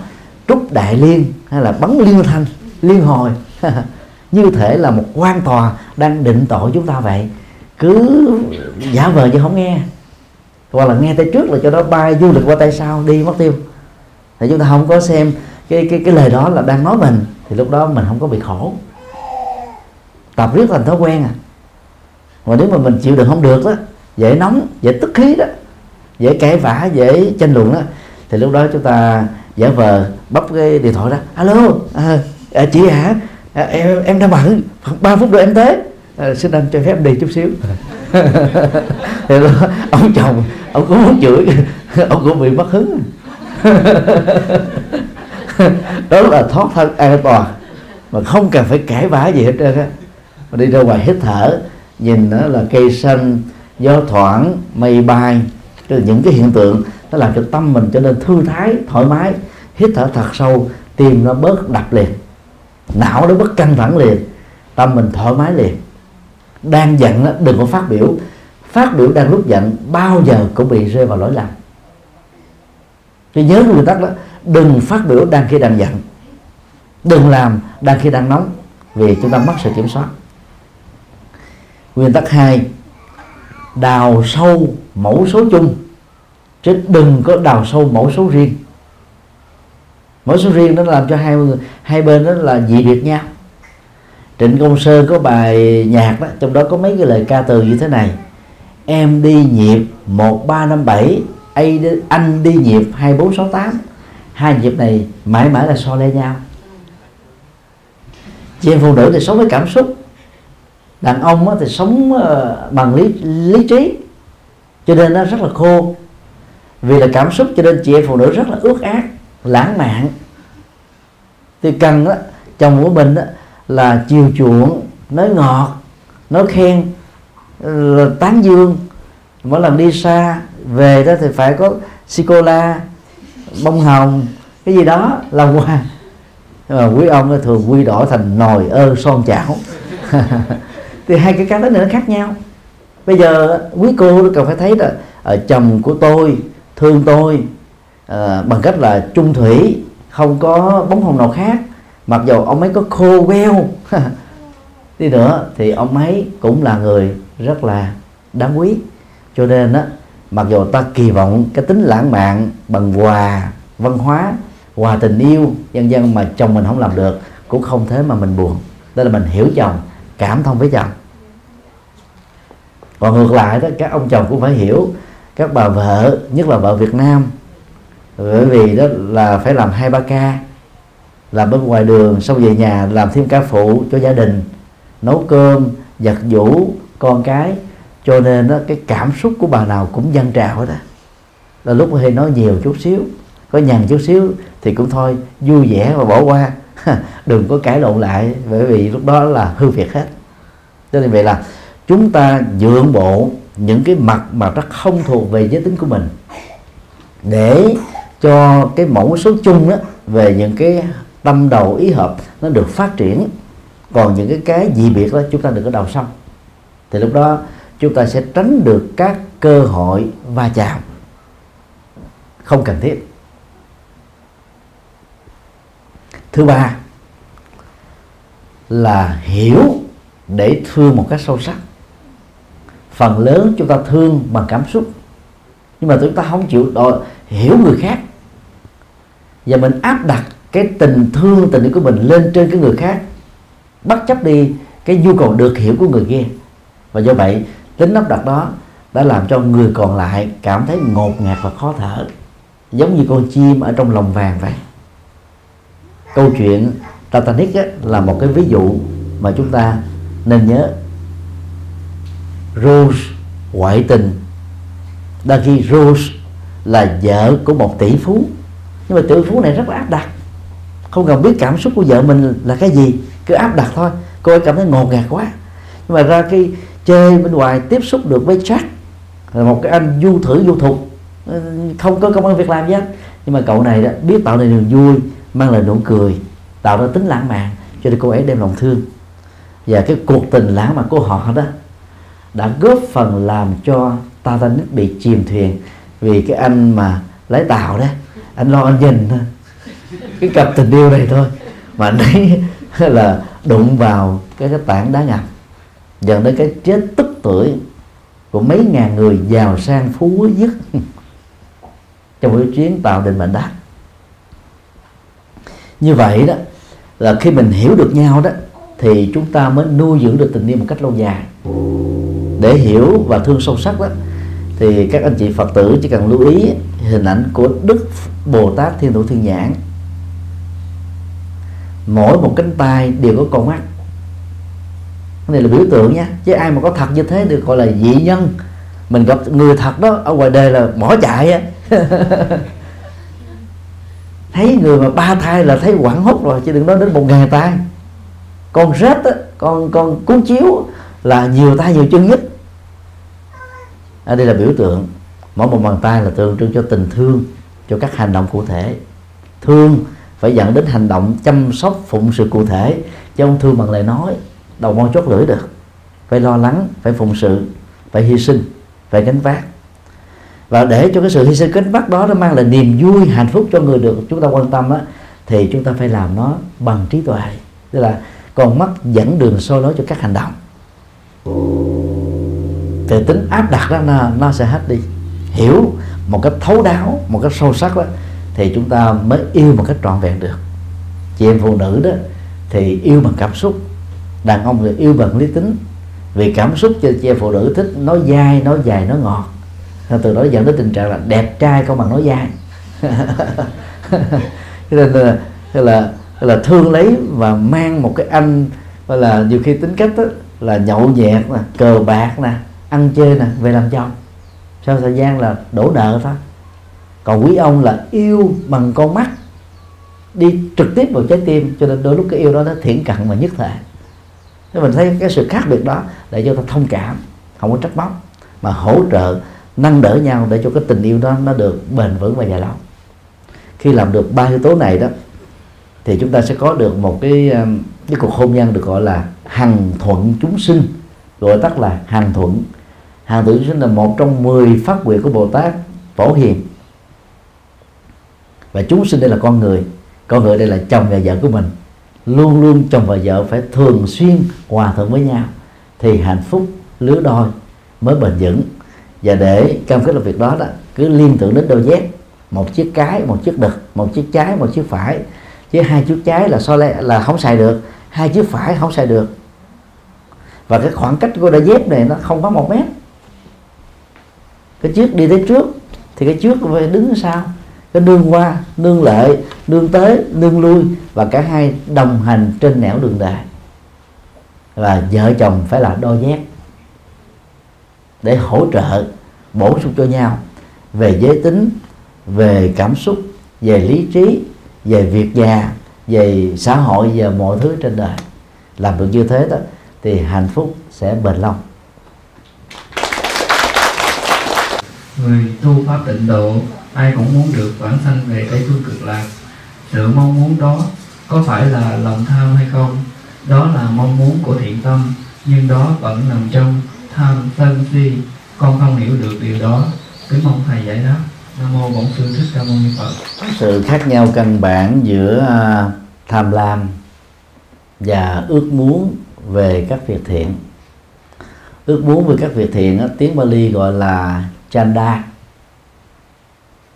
trúc đại liên hay là bắn liên thanh, liên hồi. Như thể là một quan tòa đang định tội chúng ta vậy. Cứ giả vờ như không nghe hoặc là nghe tay trước là cho nó bay du lịch qua tay sau đi mất tiêu. Thì chúng ta không có xem cái cái cái lời đó là đang nói mình thì lúc đó mình không có bị khổ. Tập riết thành thói quen à. Mà nếu mà mình chịu đựng không được đó dễ nóng dễ tức khí đó dễ cãi vã dễ tranh luận đó thì lúc đó chúng ta giả vờ bắp cái điện thoại ra alo à, à, chị hả à, em em đang bận ba phút nữa em tới. À, xin anh cho phép em đi chút xíu. thì đó, ông chồng ông cũng muốn chửi ông cũng bị mất hứng. Đó là thoát thân an toàn mà không cần phải cãi vã gì hết trơn á. Mà đi ra ngoài hít thở nhìn đó là cây xanh gió thoảng mây bay. Tức là những cái hiện tượng nó làm cho tâm mình trở nên thư thái thoải mái. Hít thở thật sâu tim nó bớt đập liền. Não nó bớt căng thẳng liền. Tâm mình thoải mái liền đang giận đó, đừng có phát biểu. Phát biểu đang lúc giận bao giờ cũng bị rơi vào lỗi lầm. Tôi nhớ nguyên tắc đó đừng phát biểu đang khi đang giận. Đừng làm đang khi đang nóng vì chúng ta mất sự kiểm soát. Nguyên tắc hai đào sâu mẫu số chung chứ đừng có đào sâu mẫu số riêng. Mẫu số riêng nó làm cho hai hai bên đó là dị biệt nhau trịnh công sơn có bài nhạc đó trong đó có mấy cái lời ca từ như thế này. Em đi nhịp một ba năm bảy anh đi nhịp hai bốn sáu tám. Hai nhịp này mãi mãi là so le nhau. Chị em phụ nữ thì sống với cảm xúc. Đàn ông thì sống ờ, bằng lý lý trí. Cho nên nó rất là khô. Vì là cảm xúc cho nên chị em phụ nữ rất là ước ác lãng mạn. Thì cần đó, chồng của mình đó, là chiều chuộng nói ngọt nói khen là tán dương. Mỗi lần đi xa về đó thì phải có sô cô la bông hồng cái gì đó làm quà mà quý ông thường quy đổi thành nồi ơ son chảo. Thì hai cái cá tính nữa nó khác nhau. Bây giờ quý cô cần phải thấy là ở chồng của tôi thương tôi à, bằng cách là trung thủy không có bóng hồng nào khác mặc dù ông ấy có khô queo. Đi nữa thì ông ấy cũng là người rất là đáng quý. Cho nên á, mặc dù ta kỳ vọng cái tính lãng mạn bằng quà văn hóa quà tình yêu dân dân mà chồng mình không làm được, cũng không thế mà mình buồn. Đây là mình hiểu chồng, cảm thông với chồng. Còn ngược lại đó, các ông chồng cũng phải hiểu các bà vợ, nhất là vợ Việt Nam. Bởi vì đó là phải làm hai ba ca làm bên ngoài đường, xong về nhà làm thêm ca phụ cho gia đình, nấu cơm, giặt giũ, con cái. Cho nên đó cái cảm xúc của bà nào cũng dâng trào đó là lúc hay nói nhiều chút xíu, có nhằn chút xíu thì cũng thôi, vui vẻ và bỏ qua. Đừng có cãi lộn lại, bởi vì lúc đó là hư việc hết. Cho nên vậy là chúng ta nhượng bộ những cái mặt mà nó không thuộc về giới tính của mình. Để cho cái mẫu số chung đó về những cái tâm đầu ý hợp nó được phát triển. Còn những cái cái dị biệt đó, chúng ta đừng có đầu sông thì lúc đó, chúng ta sẽ tránh được các cơ hội va chạm. Không cần thiết. Thứ ba là hiểu để thương một cách sâu sắc. Phần lớn chúng ta thương bằng cảm xúc. Nhưng mà chúng ta không chịu đòi hiểu người khác. Và mình áp đặt cái tình thương tình yêu của mình lên trên cái người khác bất chấp đi cái nhu cầu được hiểu của người kia và do vậy tính áp đặt đó đã làm cho người còn lại cảm thấy ngột ngạt và khó thở giống như con chim ở trong lồng vàng vậy. Câu chuyện Titanic á, là một cái ví dụ mà chúng ta nên nhớ. Rose ngoại tình. Đa khi Rose là vợ của một tỷ phú. Nhưng mà tỷ phú này rất là áp đặt không cần biết cảm xúc của vợ mình là cái gì, cứ áp đặt thôi. Cô ấy cảm thấy ngột ngạt quá. Nhưng mà ra khi chơi bên ngoài tiếp xúc được với Jack là một cái anh du thử du thục. Ờ, không có công an việc làm gì hết. Nhưng mà cậu này đó, biết tạo nên niềm vui, mang lại nụ cười, tạo ra tính lãng mạn, cho nên cô ấy đem lòng thương. Và cái cuộc tình lãng mạn của họ đó đã góp phần làm cho Titanic bị chìm thuyền. Vì cái anh mà lái tàu đó, anh lo anh nhìn thôi cái cặp tình yêu này thôi. Mà anh ấy là đụng vào cái cái tảng đá ngầm, dẫn đến cái chết tức tuổi của mấy ngàn người giàu sang phú quý nhất trong cái chuyến tạo định mệnh đá. Như vậy đó, là khi mình hiểu được nhau đó, thì chúng ta mới nuôi dưỡng được tình yêu một cách lâu dài. Để hiểu và thương sâu sắc đó, thì các anh chị phật tử chỉ cần lưu ý hình ảnh của đức bồ tát thiên thủ thiên nhãn mỗi một cánh tay đều có con mắt. Cái này là biểu tượng nha. Chứ ai mà có thật như thế được gọi là dị nhân. Mình gặp người thật đó, ở ngoài đời là bỏ chạy á. Thấy người mà ba thai là thấy quảng hốt rồi, chứ đừng nói đến một ngàn tay. Con rết á, con con cuốn chiếu là nhiều tay nhiều chân nhất. Ở đây là biểu tượng. Mỗi một bàn tay là tượng trưng cho tình thương, cho các hành động cụ thể. Thương phải dẫn đến hành động chăm sóc phụng sự cụ thể. Chứ không thương bằng lời nói đầu môi chốt lưỡi được. Phải lo lắng phải phụng sự phải hy sinh phải gánh vác. Và để cho cái sự hy sinh gánh vác đó nó mang lại niềm vui hạnh phúc cho người được chúng ta quan tâm á thì chúng ta phải làm nó bằng trí tuệ. Tức là con mắt dẫn đường soi lối cho các hành động. Thì tính áp đặt đó nó, nó sẽ hết đi. Hiểu một cách thấu đáo một cách sâu sắc đó thì chúng ta mới yêu một cách trọn vẹn được. Chị em phụ nữ đó thì yêu bằng cảm xúc đàn ông thì yêu bằng lý tính. Vì cảm xúc cho chị em phụ nữ thích nói dai nói dài nói ngọt. Từ đó dẫn đến tình trạng là đẹp trai không bằng nói dai. Cho nên là, là là thương lấy và mang một cái anh gọi là nhiều khi tính cách đó, là nhậu nhẹt nè cờ bạc nè ăn chơi nè về làm chồng. Sau thời gian là đổ nợ thôi còn quý ông là yêu bằng con mắt, đi trực tiếp vào trái tim, cho nên đôi lúc cái yêu đó nó thiển cận và nhất thể. Thế mình thấy cái sự khác biệt đó để cho ta thông cảm, không có trách móc, mà hỗ trợ, nâng đỡ nhau để cho cái tình yêu đó nó được bền vững và dài lâu. Khi làm được ba yếu tố này đó, thì chúng ta sẽ có được một cái um, cái cuộc hôn nhân được gọi là hằng thuận chúng sinh, gọi tắt là hằng thuận. Hằng thuận chúng sinh là một trong 10 phát nguyện của bồ tát phổ hiền và chúng sinh đây là con người. Con người đây là chồng và vợ của mình. Luôn luôn chồng và vợ phải thường xuyên hòa thuận với nhau thì hạnh phúc, lứa đôi mới bền vững. Và để cam kết làm việc đó đó, cứ liên tưởng đến đôi dép, một chiếc cái, một chiếc đực, một chiếc trái, một chiếc phải. Chứ hai chiếc trái là so lẽ là không xài được. Hai chiếc phải không xài được. Và cái khoảng cách của đôi dép này nó không có một mét. Cái trước đi tới trước, thì cái trước phải đứng sau cái nương qua nương lệ nương tới nương lui và cả hai đồng hành trên nẻo đường đời và vợ chồng phải là đôi dép để hỗ trợ, bổ sung cho nhau về giới tính, về cảm xúc, về lý trí, về việc nhà, về xã hội và mọi thứ trên đời. Làm được như thế đó thì hạnh phúc sẽ bền lâu. Người tu pháp tịnh độ ai cũng muốn được bản sanh về tây phương cực lạc. Sự mong muốn đó có phải là lòng tham hay không? Đó là mong muốn của thiện tâm, nhưng đó vẫn nằm trong tham sân si. Con không hiểu được điều đó. Kính mong thầy giải đáp. Nam mô bổn sư thích ca mâu ni phật. Sự khác nhau căn bản giữa à, tham lam và ước muốn về các việc thiện. Ước muốn về các việc thiện tiếng Bali gọi là chanda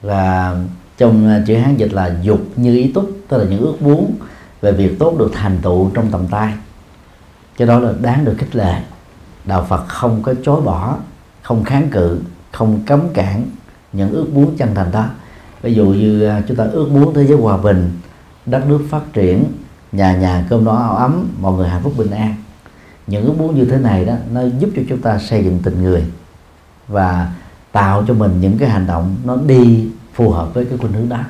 và trong à, chữ hán dịch là dục như ý túc, tức là những ước muốn về việc tốt được thành tựu trong tầm tay. Cái đó là đáng được khích lệ. Đạo Phật không có chối bỏ, không kháng cự, không cấm cản những ước muốn chân thành đó. Ví dụ như à, chúng ta ước muốn thế giới hòa bình, đất nước phát triển, nhà nhà cơm no áo ấm, mọi người hạnh phúc bình an. Những ước muốn như thế này đó, nó giúp cho chúng ta xây dựng tình người. Và tạo cho mình những cái hành động nó đi phù hợp với cái khuynh hướng đó.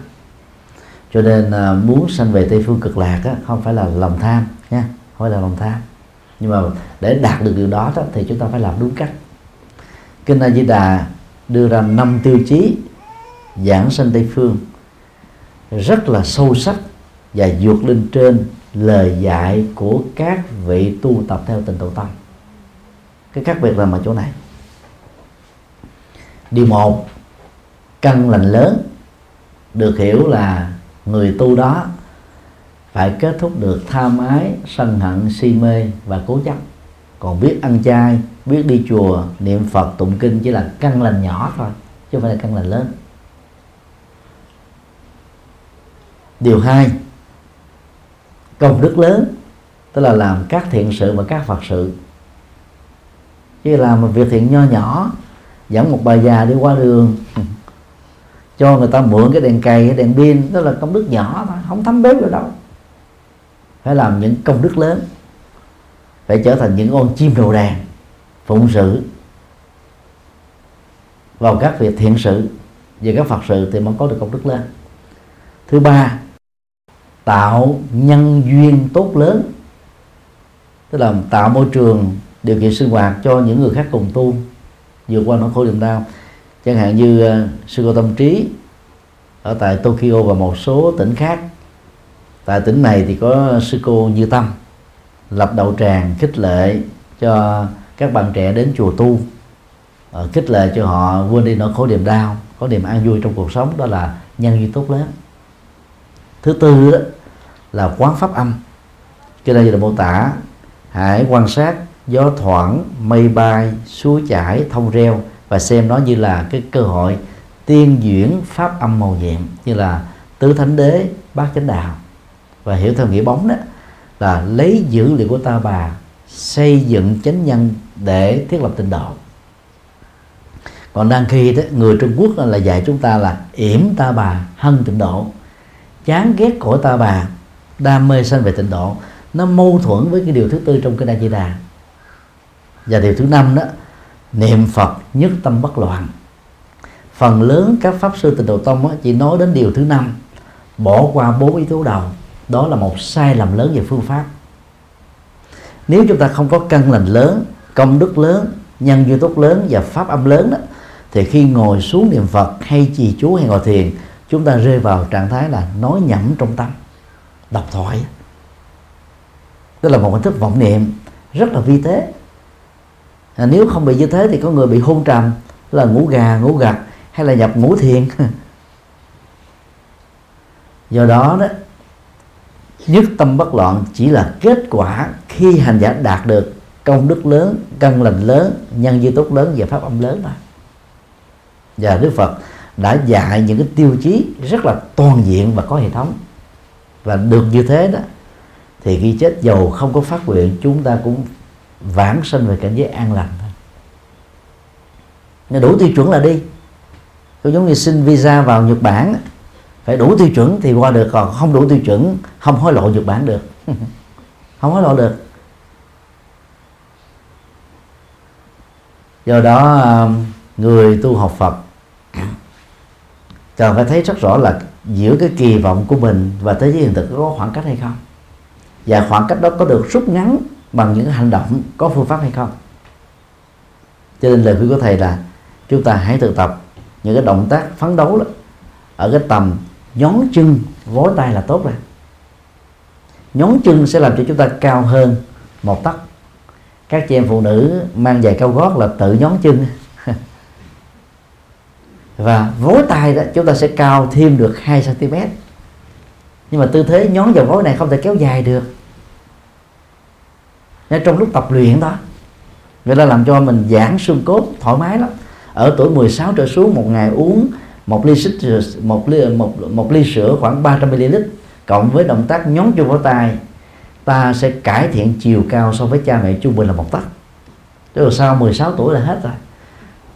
Cho nên à, muốn sanh về tây phương cực lạc á, không phải là lòng tham nha không phải là lòng tham. Nhưng mà để đạt được điều đó, đó thì chúng ta phải làm đúng cách. Kinh A Di Đà đưa ra năm tiêu chí giảng sanh tây phương rất là sâu sắc và vượt lên trên lời dạy của các vị tu tập theo tình độ tâm cái khác biệt là ở chỗ này điều một, căn lành lớn. Được hiểu là người tu đó phải kết thúc được tham ái sân hận, si mê và cố chấp. Còn biết ăn chay, biết đi chùa, niệm phật, tụng kinh chỉ là căn lành nhỏ thôi, chứ không phải là căn lành lớn. Điều hai, công đức lớn, tức là làm các thiện sự và các phật sự. Chứ làm một việc thiện nho nhỏ dẫn một bà già đi qua đường. Cho người ta mượn cái đèn cày, cái đèn pin, đó là công đức nhỏ thôi không thấm bếp được đâu. Phải làm những công đức lớn, phải trở thành những con chim đầu đàn, phụng sự vào các việc thiện sự và các phật sự thì mới có được công đức lớn. Thứ ba, tạo nhân duyên tốt lớn. Tức là tạo môi trường điều kiện sinh hoạt cho những người khác cùng tu vượt qua nỗi khổ niềm đau. Chẳng hạn như uh, sư cô tâm trí ở tại Tokyo và một số tỉnh khác. Tại tỉnh này thì có sư cô Như Tâm lập đầu tràng khích lệ cho các bạn trẻ đến chùa tu. Uh, khích lệ cho họ quên đi nỗi khổ niềm đau có niềm an vui trong cuộc sống đó là nhân duyên tốt lớn. Thứ tư đó là quán pháp âm. Cho nên là mô tả hãy quan sát gió thoảng mây bay, suối chảy, thông reo và xem nó như là cái cơ hội tiên duyển pháp âm màu nhiệm, như là tứ thánh đế, bát chánh đạo. Và hiểu theo nghĩa bóng đó, là lấy dữ liệu của ta bà xây dựng chánh nhân để thiết lập tịnh độ. Còn đang khi đó, người Trung Quốc là dạy chúng ta là yểm ta bà hân tịnh độ. Chán ghét của ta bà, đam mê sanh về tịnh độ. Nó mâu thuẫn với cái điều thứ tư trong cái đa di đà và điều thứ năm đó, niệm phật nhất tâm bất loạn. Phần lớn các pháp sư tịnh độ tông chỉ nói đến điều thứ năm, bỏ qua bốn yếu tố đầu, đó là một sai lầm lớn về phương pháp. Nếu chúng ta không có căn lành lớn, công đức lớn, nhân duyên tốt lớn và pháp âm lớn đó, thì khi ngồi xuống niệm phật hay trì chú hay ngồi thiền, chúng ta rơi vào trạng thái là nói nhẩm trong tâm, đọc thoại. Đó là một hình thức vọng niệm rất là vi tế à, nếu không bị như thế thì có người bị hôn trầm là ngủ gà ngủ gật hay là nhập ngủ thiền. Do đó đó nhất tâm bất loạn chỉ là kết quả khi hành giả đạt được công đức lớn căn lành lớn nhân duy tốt lớn và pháp âm lớn mà và đức phật đã dạy những cái tiêu chí rất là toàn diện và có hệ thống. Và được như thế đó thì khi chết dầu không có phát nguyện chúng ta cũng vãng sanh về cảnh giới an lành thôi. Nên đủ tiêu chuẩn là đi. Cũng giống như xin visa vào Nhật Bản, phải đủ tiêu chuẩn thì qua được, còn không đủ tiêu chuẩn, không hối lộ Nhật Bản được. Không hối lộ được. Do đó, người tu học Phật cần phải thấy rất rõ là giữa cái kỳ vọng của mình và thế giới hiện thực có khoảng cách hay không. Và khoảng cách đó có được rút ngắn bằng những hành động có phương pháp hay không. Cho nên lời khuyên của thầy là chúng ta hãy thực tập những cái động tác phấn đấu đó ở cái tầm nhón chân, vối tay là tốt rồi. Nhón chân sẽ làm cho chúng ta cao hơn một tấc. Các chị em phụ nữ mang giày cao gót là tự nhón chân. Và vối tay đó chúng ta sẽ cao thêm được 2 cm nhưng mà tư thế nhón vào vối này không thể kéo dài được nên trong lúc tập luyện đó, người ta làm cho mình giãn xương cốt thoải mái lắm. Ở tuổi 16 trở xuống, một ngày uống một ly xích một ly, một một ly sữa khoảng 300 ml, cộng với động tác nhón chung vào tay, ta sẽ cải thiện chiều cao so với cha mẹ trung bình là một tấc. Rồi sau 16 tuổi là hết rồi.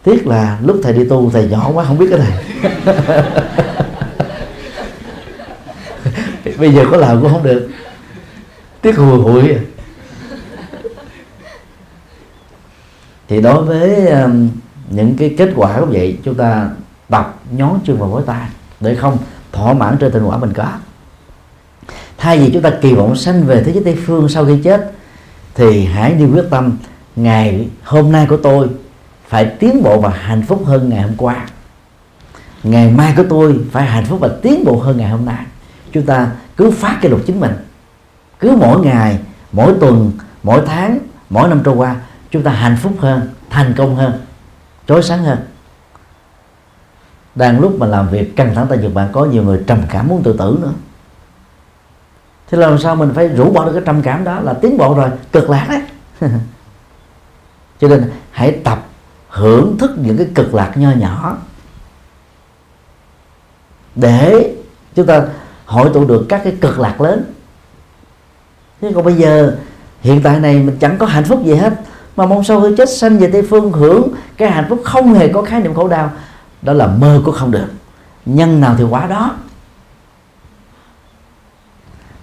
Tiếc là lúc thầy đi tu, thầy nhỏ quá, không biết cái này. Bây giờ có làm cũng không được. Tiếc hùi hụi à. Thì đối với um, những cái kết quả cũng vậy chúng ta tập nhón chân vào gối tay để không thỏa mãn trên tình quả mình có. Thay vì chúng ta kỳ vọng sanh về thế giới tây phương sau khi chết thì hãy đi quyết tâm ngày hôm nay của tôi phải tiến bộ và hạnh phúc hơn ngày hôm qua. Ngày mai của tôi phải hạnh phúc và tiến bộ hơn ngày hôm nay. Chúng ta cứ phát cái luật chính mình. Cứ mỗi ngày mỗi tuần mỗi tháng mỗi năm trôi qua chúng ta hạnh phúc hơn, thành công hơn trói sáng hơn. Đang lúc mà làm việc, căng thẳng tại Nhật Bản, có nhiều người trầm cảm muốn tự tử nữa. Thế làm sao mình phải rũ bỏ được cái trầm cảm đó là tiến bộ rồi, cực lạc đấy. Cho nên hãy tập hưởng thức những cái cực lạc nho nhỏ. Để chúng ta hội tụ được các cái cực lạc lớn. Thế còn bây giờ, hiện tại này mình chẳng có hạnh phúc gì hết mà mong sau khi chết sanh về tây phương, hưởng cái hạnh phúc không hề có khái niệm khổ đau. Đó là mơ cũng không được. Nhân nào thì quá đó.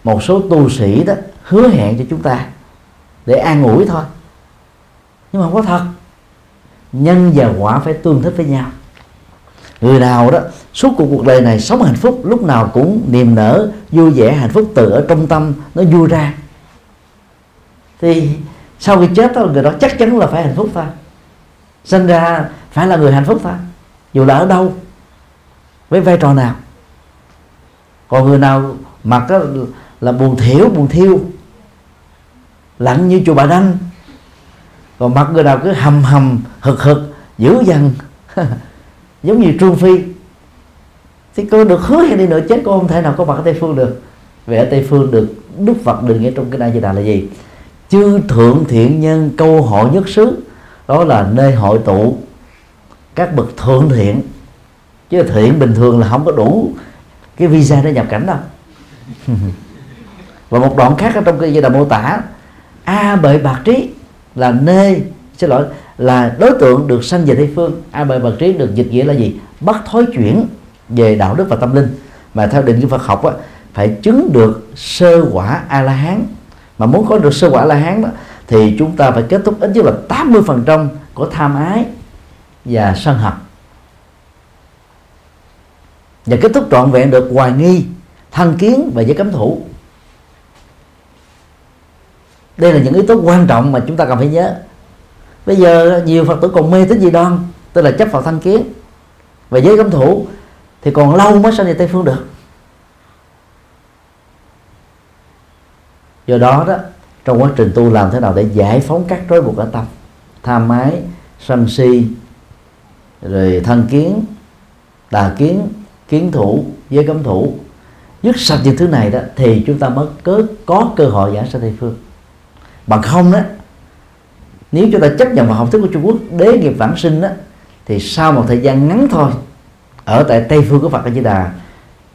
Một số tu sĩ đó hứa hẹn cho chúng ta để an ủi thôi. Nhưng mà không có thật. Nhân và quả phải tương thích với nhau. Người nào đó suốt cuộc cuộc đời này sống hạnh phúc, lúc nào cũng niềm nở, vui vẻ, hạnh phúc từ ở trong tâm nó vui ra. Thì sau khi chết đó, người đó chắc chắn là phải hạnh phúc thôi sinh ra phải là người hạnh phúc thôi dù là ở đâu, với vai trò nào. Còn người nào mặc đó là buồn thiểu, buồn thiêu, lạnh như chùa bà đanh còn mặt người nào cứ hầm hầm, hực hực, dữ dằn, giống như trương phi. Thì cô được hứa hay đi nữa, chết cô không thể nào có mặt ở tây phương được. Về ở tây phương được đức phật định nghĩa trong cái đại di đà là gì? Chư thượng thiện nhân câu hội nhất xứ đó là nơi hội tụ các bậc thượng thiện. Chứ thiện bình thường là không có đủ cái visa để nhập cảnh đâu. Và một đoạn khác ở trong cái giai đoạn mô tả a bệ bạc trí là nơi xin lỗi là đối tượng được sanh về tây phương. A bệ bạc trí được dịch nghĩa là gì? Bắt thói chuyển về đạo đức và tâm linh. Mà theo định của Phật học á, phải chứng được sơ quả a la hán mà muốn có được sơ quả la hán đó, thì chúng ta phải kết thúc ít nhất là 80% của tham ái và sân hận. Và kết thúc trọn vẹn được hoài nghi thân kiến và giới cấm thủ. Đây là những yếu tố quan trọng mà chúng ta cần phải nhớ. Bây giờ nhiều phật tử còn mê tín gì đoan, tức là chấp vào thanh kiến và giới cấm thủ, thì còn lâu mới sanh về tây phương được. Do đó đó trong quá trình tu làm thế nào để giải phóng các rối buộc ở tâm? Tham ái sân si rồi thân kiến tà kiến kiến thủ giới cấm thủ. Dứt sạch những thứ này đó thì chúng ta mới có, có cơ hội giảng sanh tây phương. Bằng không đó nếu chúng ta chấp nhận vào học thuyết của Trung Quốc đế nghiệp vãng sinh đó thì sau một thời gian ngắn thôi ở tại Tây phương của Phật A Di Đà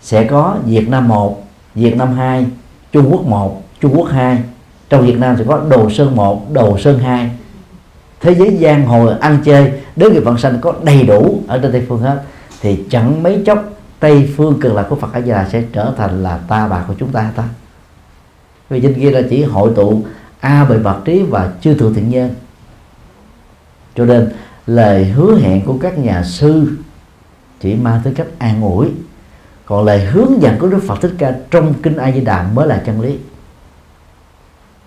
sẽ có Việt Nam một Việt Nam hai Trung Quốc một. Trung Quốc hai, trong Việt Nam thì có Đồ Sơn một, Đồ Sơn hai. Thế giới giang hồ ăn chơi, đến nghiệp vận sanh có đầy đủ ở trên Tây phương hết. Thì chẳng mấy chốc, Tây phương cực lạc của Phật A Di Đà sẽ trở thành là ta bà của chúng ta ta. Vì trên kia là chỉ hội tụ a bệ vật trí và chư thượng thiện nhân. Cho nên, lời hứa hẹn của các nhà sư chỉ mang tới cách an ủi. Còn lời hướng dẫn của Đức Phật Thích Ca trong kinh A Di Đà mới là chân lý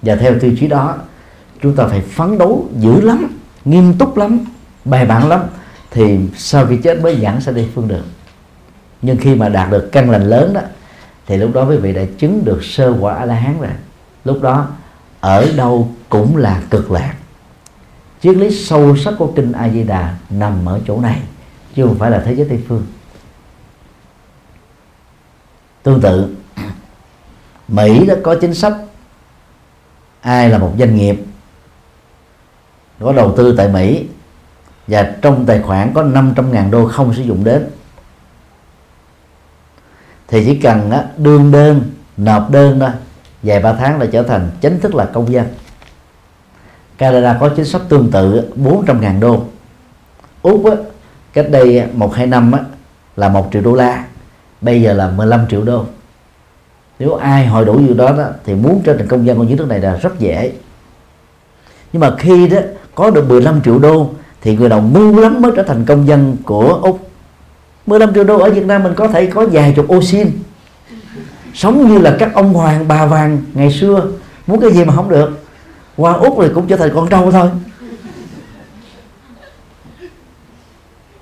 và theo tiêu chí đó, chúng ta phải phấn đấu dữ lắm, nghiêm túc lắm, bài bản lắm, thì sau khi chết mới giảng sẽ đi phương đường. Nhưng khi mà đạt được căn lành lớn đó, thì lúc đó quý vị đã chứng được sơ quả a la hán rồi. Lúc đó, ở đâu cũng là cực lạc. Triết lý sâu sắc của kinh a di đà nằm ở chỗ này, chứ không phải là thế giới tây phương. Tương tự, mỹ đã có chính sách ai là một doanh nghiệp có đầu tư tại mỹ và trong tài khoản có 500.000 đô không sử dụng đến thì chỉ cần đương đơn nộp đơn thôi vài ba tháng là trở thành chính thức là công dân. Canada có chính sách tương tự 400.000 đô. Úc á, cách đây một hai năm á, là 1 triệu đô la bây giờ là 15 triệu đô nếu ai hội đủ như đó, đó thì muốn trở thành công dân của những nước này là rất dễ. Nhưng mà khi đó có được 15 triệu đô thì người nào ngu lắm mới trở thành công dân của Úc. 15 triệu đô ở Việt Nam mình có thể có vài chục ô xin. Sống như là các ông hoàng bà vàng ngày xưa. Muốn cái gì mà không được. Qua úc thì cũng trở thành con trâu thôi.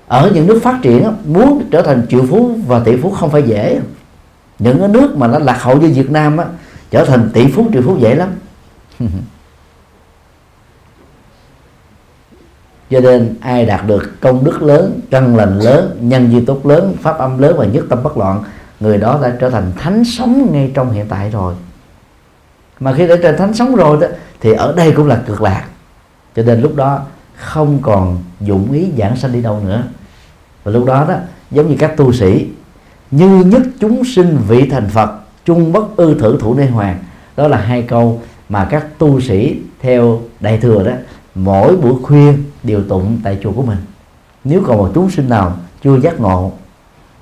Ở những nước phát triển muốn trở thành triệu phú và tỷ phú không phải dễ những cái nước mà nó lạc hậu như Việt Nam á, trở thành tỷ phú triệu phú dễ lắm. Cho nên ai đạt được công đức lớn căn lành lớn nhân duy tốt lớn pháp âm lớn và nhất tâm bất loạn người đó đã trở thành thánh sống ngay trong hiện tại rồi. Mà khi đã trở thành thánh sống rồi đó thì ở đây cũng là cực lạc. Cho nên lúc đó không còn dụng ý giảng sanh đi đâu nữa. Và lúc đó đó giống như các tu sĩ như nhất chúng sinh vị thành phật, chung bất ư thử thủ nơi hoàng. Đó là hai câu mà các tu sĩ theo đại thừa đó, mỗi buổi khuya đều tụng tại chùa của mình. Nếu còn một chúng sinh nào chưa giác ngộ,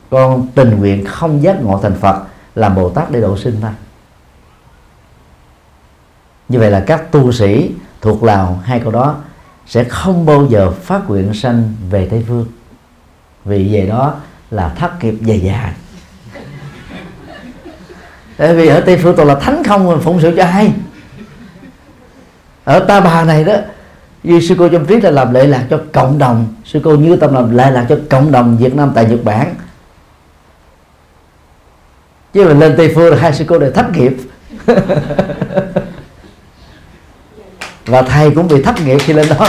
con tình nguyện không giác ngộ thành phật làm bồ tát để độ sinh thôi. Như vậy là các tu sĩ thuộc lào, hai câu đó, sẽ không bao giờ phát nguyện sanh về tây phương. Vì về đó là thất nghiệp dài dài. Tại vì ở tây phương toàn là thánh không mà phụng sự cho ai. Ở ta bà này đó, như sư cô trong triết là làm lệ lạc cho cộng đồng. Sư cô như tâm làm lệ lạc cho cộng đồng việt nam tại nhật bản. Chứ mà lên tây phương là hai sư cô đều thất nghiệp. Và thầy cũng bị thất nghiệp khi lên đó.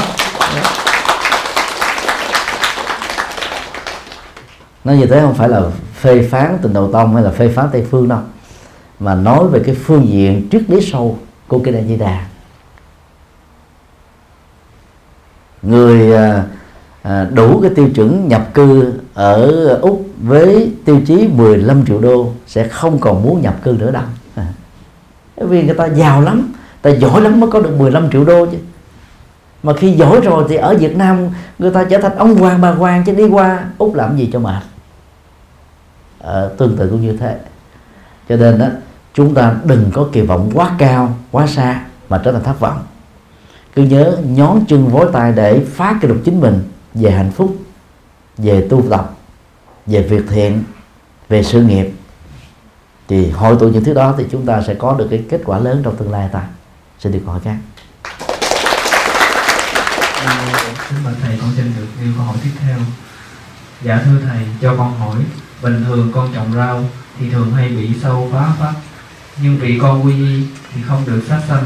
Nói như thế không phải là phê phán tình đầu tông hay là phê phán tây phương đâu mà nói về cái phương diện triết lý sâu của kinh A Di Đà. Người à, à, đủ cái tiêu chuẩn nhập cư ở úc với tiêu chí 15 triệu đô sẽ không còn muốn nhập cư nữa đâu. À. vì người ta giàu lắm ta giỏi lắm mới có được 15 triệu đô chứ. Mà khi giỏi rồi thì ở Việt Nam người ta trở thành ông hoàng bà hoàng chứ đi qua úc làm gì cho mệt à, tương tự cũng như thế. Cho nên đó chúng ta đừng có kỳ vọng quá cao quá xa mà trở thành thất vọng. Cứ nhớ nhón chân vối tay để phá kỷ lục chính mình về hạnh phúc về tu tập về việc thiện về sự nghiệp. Thì hội tụ những thứ đó thì chúng ta sẽ có được cái kết quả lớn trong tương lai ta. Xin được hỏi khác Xin mời thầy con xin được yêu câu hỏi tiếp theo. Dạ thưa thầy cho con hỏi. Bình thường con trồng rau thì thường hay bị sâu phá phát. Nhưng vì con quy y thì không được sát sanh.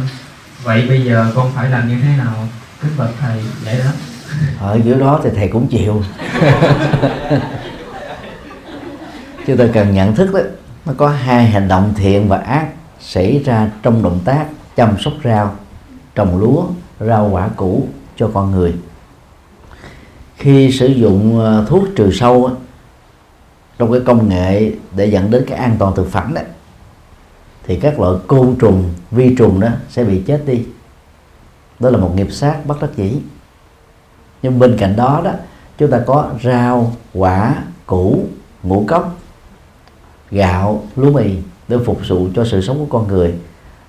Vậy bây giờ con phải làm như thế nào? Kính bạch thầy để đó ở kiểu đó thì thầy cũng chịu. Chúng ta cần nhận thức đó, nó có hai hành động thiện và ác xảy ra trong động tác chăm sóc rau, trồng lúa, rau quả củ cho con người. Khi sử dụng ờ, thuốc trừ sâu trong cái công nghệ để dẫn đến cái an toàn thực phẩm đó, thì các loại côn trùng, vi trùng đó sẽ bị chết đi. Đó là một nghiệp sát bất đắc dĩ. Nhưng bên cạnh đó đó, chúng ta có rau, quả, củ, ngũ cốc, gạo, lúa mì để phục vụ cho sự sống của con người.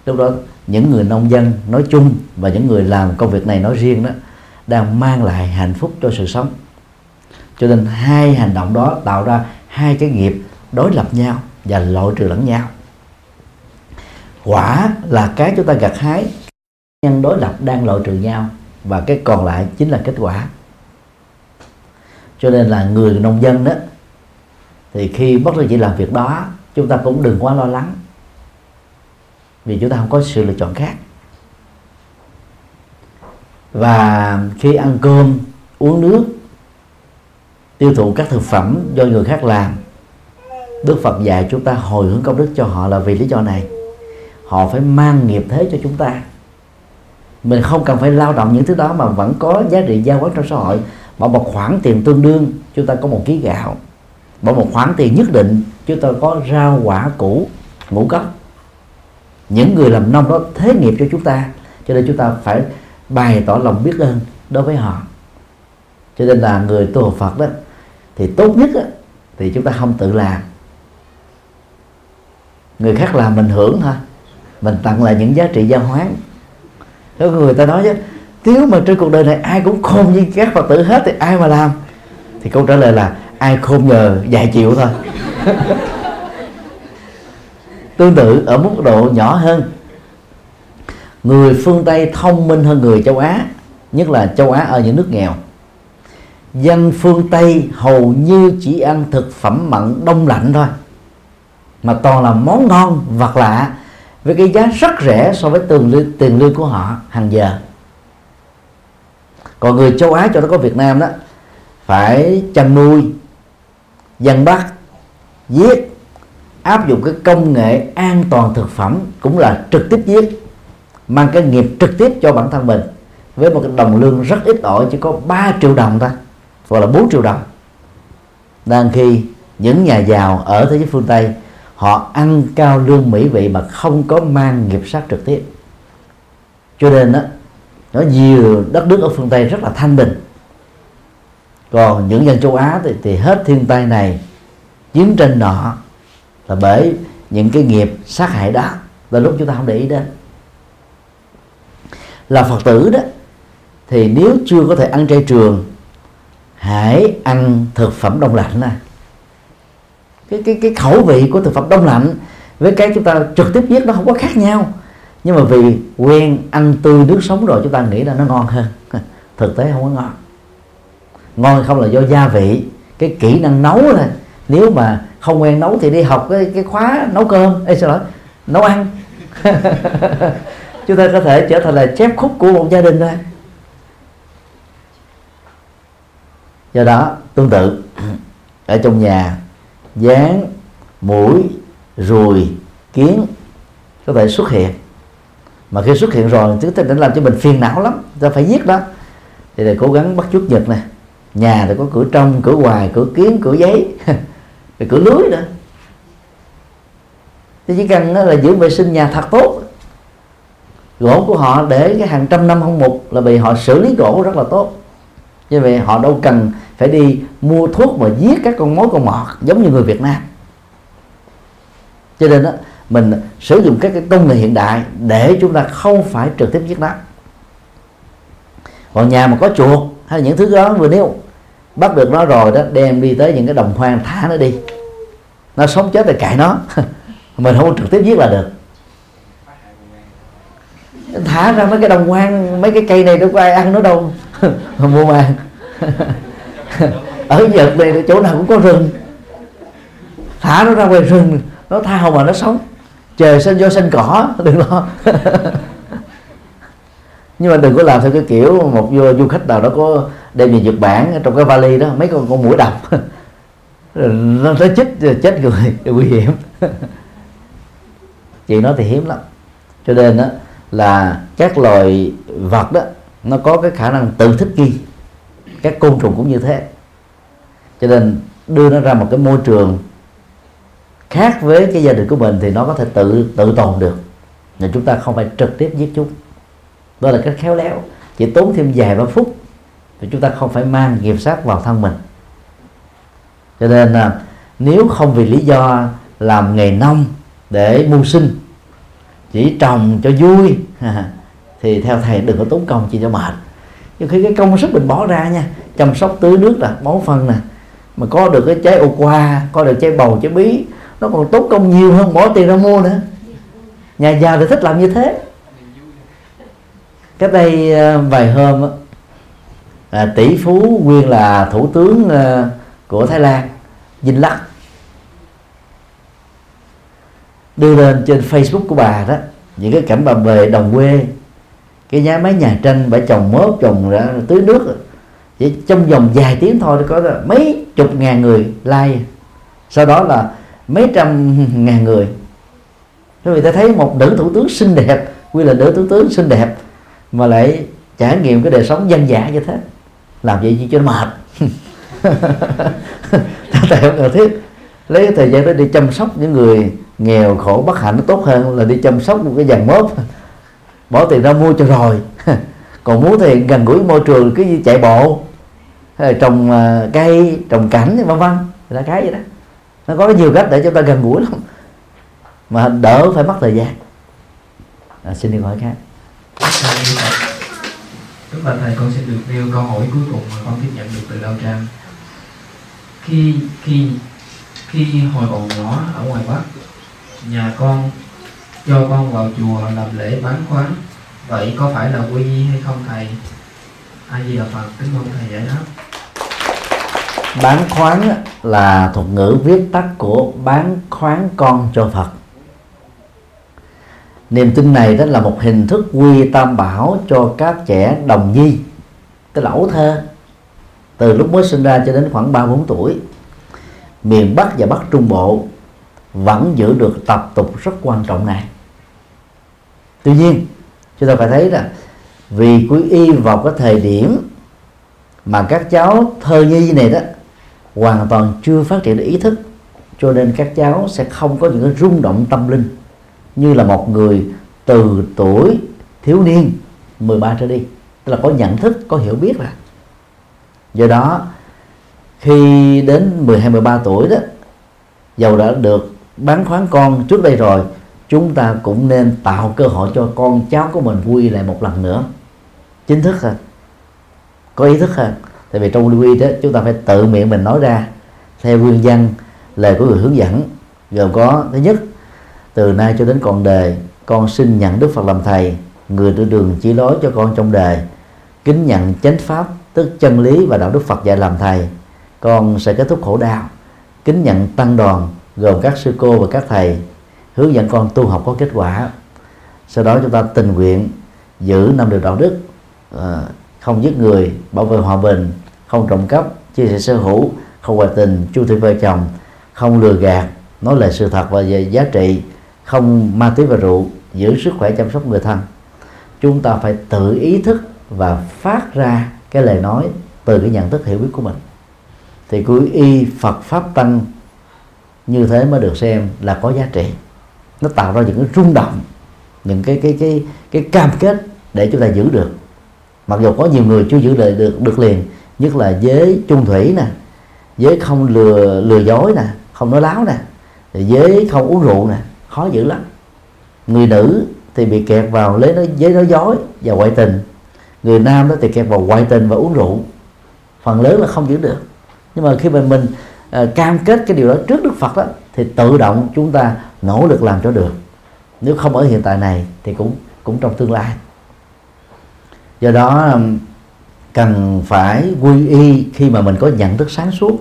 Lúc đó, những người nông dân nói chung và những người làm công việc này nói riêng đó đang mang lại hạnh phúc cho sự sống. Cho nên hai hành động đó tạo ra hai cái nghiệp đối lập nhau và loại trừ lẫn nhau. Quả là cái chúng ta gặt hái, nhân đối lập đang loại trừ nhau và cái còn lại chính là kết quả. Cho nên là người nông dân đó, thì khi bắt đầu chỉ làm việc đó, chúng ta cũng đừng quá lo lắng. Vì chúng ta không có sự lựa chọn khác. Và khi ăn cơm, uống nước tiêu thụ các thực phẩm do người khác làm. Đức Phật dạy chúng ta hồi hướng công đức cho họ là vì lý do này. Họ phải mang nghiệp thế cho chúng ta. Mình không cần phải lao động những thứ đó mà vẫn có giá trị giao quán trong xã hội. Bỏ một khoản tiền tương đương, chúng ta có một ký gạo. Bỏ một khoản tiền nhất định, chúng ta có rau, quả, củ, ngũ cốc. Những người làm nông đó thế nghiệp cho chúng ta, cho nên chúng ta phải bày tỏ lòng biết ơn đối với họ. Cho nên là người tu học Phật đó thì tốt nhất á, thì chúng ta không tự làm. Người khác làm mình hưởng thôi. Mình tặng lại những giá trị giao hoán. Có người ta nói chứ nếu mà trên cuộc đời này ai cũng khôn như các phật tử hết thì ai mà làm? Thì câu trả lời là ai khôn nhờ vài triệu thôi. Tương tự ở mức độ nhỏ hơn. Người phương tây thông minh hơn người châu á nhất là châu á ở những nước nghèo dân phương tây hầu như chỉ ăn thực phẩm mặn đông lạnh thôi mà toàn là món ngon vật lạ với cái giá rất rẻ so với tiền lương, tiền lương của họ hàng giờ. Còn người châu Á cho nó có Việt Nam đó phải chăn nuôi dân bắt giết áp dụng cái công nghệ an toàn thực phẩm cũng là trực tiếp giết mang cái nghiệp trực tiếp cho bản thân mình với một cái đồng lương rất ít ỏi chỉ có 3 triệu đồng thôi hoặc là 4 triệu đồng. Đang khi những nhà giàu ở thế giới phương Tây họ ăn cao lương mỹ vị mà không có mang nghiệp sát trực tiếp. Cho nên đó nó nhiều đất nước ở phương Tây rất là thanh bình. Còn những dân châu Á thì, thì hết thiên tai này chiến tranh nọ là bởi những cái nghiệp sát hại đó là lúc chúng ta không để ý đến. Là phật tử đó thì nếu chưa có thể ăn chay trường hãy ăn thực phẩm đông lạnh này cái cái cái khẩu vị của thực phẩm đông lạnh với cái chúng ta trực tiếp giết nó không có khác nhau. Nhưng mà vì quen ăn tươi nước sống rồi chúng ta nghĩ là nó ngon hơn. Thực tế không có ngon. Ngon không là do gia vị. Cái kỹ năng nấu thôi nếu mà không quen nấu thì đi học cái, cái khóa nấu cơm. Ê, sao nói nấu ăn. Chúng ta có thể trở thành là chép khúc của một gia đình thôi. Do đó, tương tự, ở trong nhà dán mũi, ruồi, kiến có thể xuất hiện. Mà khi xuất hiện rồi chúng ta đã làm cho mình phiền não lắm ta phải giết đó. Thì là cố gắng bắt chước nhật này nhà thì có cửa trong, cửa ngoài, cửa kiến, cửa giấy, rồi cửa lưới nữa. Thì chỉ cần là giữ vệ sinh nhà thật tốt. Gỗ của họ để cái hàng trăm năm không mục là vì họ xử lý gỗ rất là tốt như vậy họ đâu cần phải đi mua thuốc mà giết các con mối con mọt, giống như người Việt Nam. Cho nên đó mình sử dụng các cái công nghệ hiện đại để chúng ta không phải trực tiếp giết nó. Còn nhà mà có chuột hay là những thứ đó vừa nêu bắt được nó rồi đó, đem đi tới những cái đồng hoang thả nó đi. Nó sống chết thì cãi nó. Mình không trực tiếp giết là được. Thả ra mấy cái đồng hoang, mấy cái cây này đâu có ai ăn nó đâu mua mang ở nhật này chỗ nào cũng có rừng. Thả nó ra ngoài rừng nó thao mà nó sống. Trời sinh do sinh cỏ đừng lo. Nhưng mà đừng có làm theo cái kiểu một du, khách nào đó có đem về Nhật Bản trong cái vali đó mấy con con mũi độc nó tới chết chết người nguy hiểm. Chị nói thì hiếm lắm. Cho nên đó là các loài vật đó nó có cái khả năng tự thích nghi các côn trùng cũng như thế. Cho nên đưa nó ra một cái môi trường khác với cái gia đình của mình thì nó có thể tự tự tồn được. Nhưng chúng ta không phải trực tiếp giết chúng. Đó là cách khéo léo. Chỉ tốn thêm vài ba phút thì chúng ta không phải mang nghiệp sát vào thân mình. Cho nên là nếu không vì lý do làm nghề nông để mưu sinh, chỉ trồng cho vui thì theo thầy đừng có tốn công chi cho mệt. Nhưng khi cái công sức mình bỏ ra nha chăm sóc tưới nước là bón phân nè mà có được cái trái ô qua có được trái bầu trái bí nó còn tốn công nhiều hơn bỏ tiền ra mua nữa. Nhà giàu thì thích làm như thế. Cách đây ờ, vài hôm à, tỷ phú nguyên là thủ tướng à, của Thái Lan Dinh Lắc đưa lên trên Facebook của bà đó những cái cảnh bà về đồng quê cái nhà máy nhà tranh phải trồng mớp trồng ra tưới nước chỉ trong vòng vài tiếng thôi có mấy chục ngàn người like. Sau đó là mấy trăm ngàn người. Thế người ta thấy một nữ thủ tướng xinh đẹp quy là nữ thủ tướng xinh đẹp, mà lại trải nghiệm cái đời sống dân dã như thế. Làm vậy gì cho nó mệt. Tại không cần thiết. Lấy cái thời gian đó đi chăm sóc những người nghèo khổ bất hạnh nó tốt hơn là đi chăm sóc một cái dàn mốt bỏ tiền ra mua cho rồi. Còn muốn thì gần gũi môi trường cứ chạy bộ. Hay là trồng à, cây trồng cảnh vân vân. Là cái vậy đó. Nó có nhiều cách để chúng ta gần gũi lắm. Mà đỡ phải mất thời gian. À, xin đi hỏi khác. Đức Bạch Thầy. Con xin được nêu câu hỏi cuối cùng mà con tiếp nhận được từ Lao Trang. Khi khi khi hồi còn nhỏ ở ngoài Bắc nhà con cho con vào chùa làm lễ bán khoán vậy có phải là quy y hay không, thầy? Ai gì là Phật, kính mong thầy giải đáp. Bán khoán là thuật ngữ viết tắt của bán khoán con cho Phật. Niềm tin này đó là một hình thức quy tam bảo cho các trẻ đồng nhi, tức là ấu thơ, từ lúc mới sinh ra cho đến khoảng ba bốn tuổi. Miền Bắc và Bắc Trung Bộ vẫn giữ được tập tục rất quan trọng này tuy nhiên, chúng ta phải thấy là vì quý y vào cái thời điểm mà các cháu thơ nhi này đó hoàn toàn chưa phát triển được ý thức, cho nên các cháu sẽ không có những cái rung động tâm linh như là một người từ tuổi thiếu niên 13 trở đi. Tức là có nhận thức, có hiểu biết là do đó, khi đến 12 13 tuổi đó, dầu đã được bán khoán con trước đây rồi chúng ta cũng nên tạo cơ hội cho con cháu của mình vui lại một lần nữa. Chính thức hơn. Có ý thức hơn. Tại vì trong quy đó, chúng ta phải tự miệng mình nói ra, theo nguyên văn, lời của người hướng dẫn. Gồm có, thứ nhất, từ nay cho đến còn đời, con xin nhận đức phật làm thầy, người đưa đường chỉ lối cho con trong đời. Kính nhận chánh pháp, tức chân lý và đạo đức phật dạy làm thầy. Con sẽ kết thúc khổ đau. Kính nhận tăng đoàn, gồm các sư cô và các thầy hướng dẫn con tu học có kết quả. Sau đó chúng ta tình nguyện giữ năm điều đạo đức à, không giết người, bảo vệ hòa bình, không trộm cắp, chia sẻ sở hữu, không ngoại tình, chu thủy vợ chồng, không lừa gạt, nói lời sự thật và về giá trị, không ma túy và rượu, giữ sức khỏe chăm sóc người thân. Chúng ta phải tự ý thức và phát ra cái lời nói từ cái nhận thức hiểu biết của mình. Thì cứ y Phật pháp tăng như thế mới được xem là có giá trị nó tạo ra những cái rung động, những cái cái cái cái cam kết để chúng ta giữ được. Mặc dù có nhiều người chưa giữ được được được liền, nhất là giới trung thủy nè, giới không lừa lừa dối nè, không nói láo nè giới không uống rượu nè, khó giữ lắm. Người nữ thì bị kẹt vào lấy nói, giới nói dối và ngoại tình. Người nam đó thì kẹt vào ngoại tình và uống rượu. Phần lớn là không giữ được. Nhưng mà khi mà mình uh, cam kết cái điều đó trước đức phật đó thì tự động chúng ta nỗ lực làm cho được. Nếu không ở hiện tại này thì cũng cũng trong tương lai. Do đó cần phải quy y khi mà mình có nhận thức sáng suốt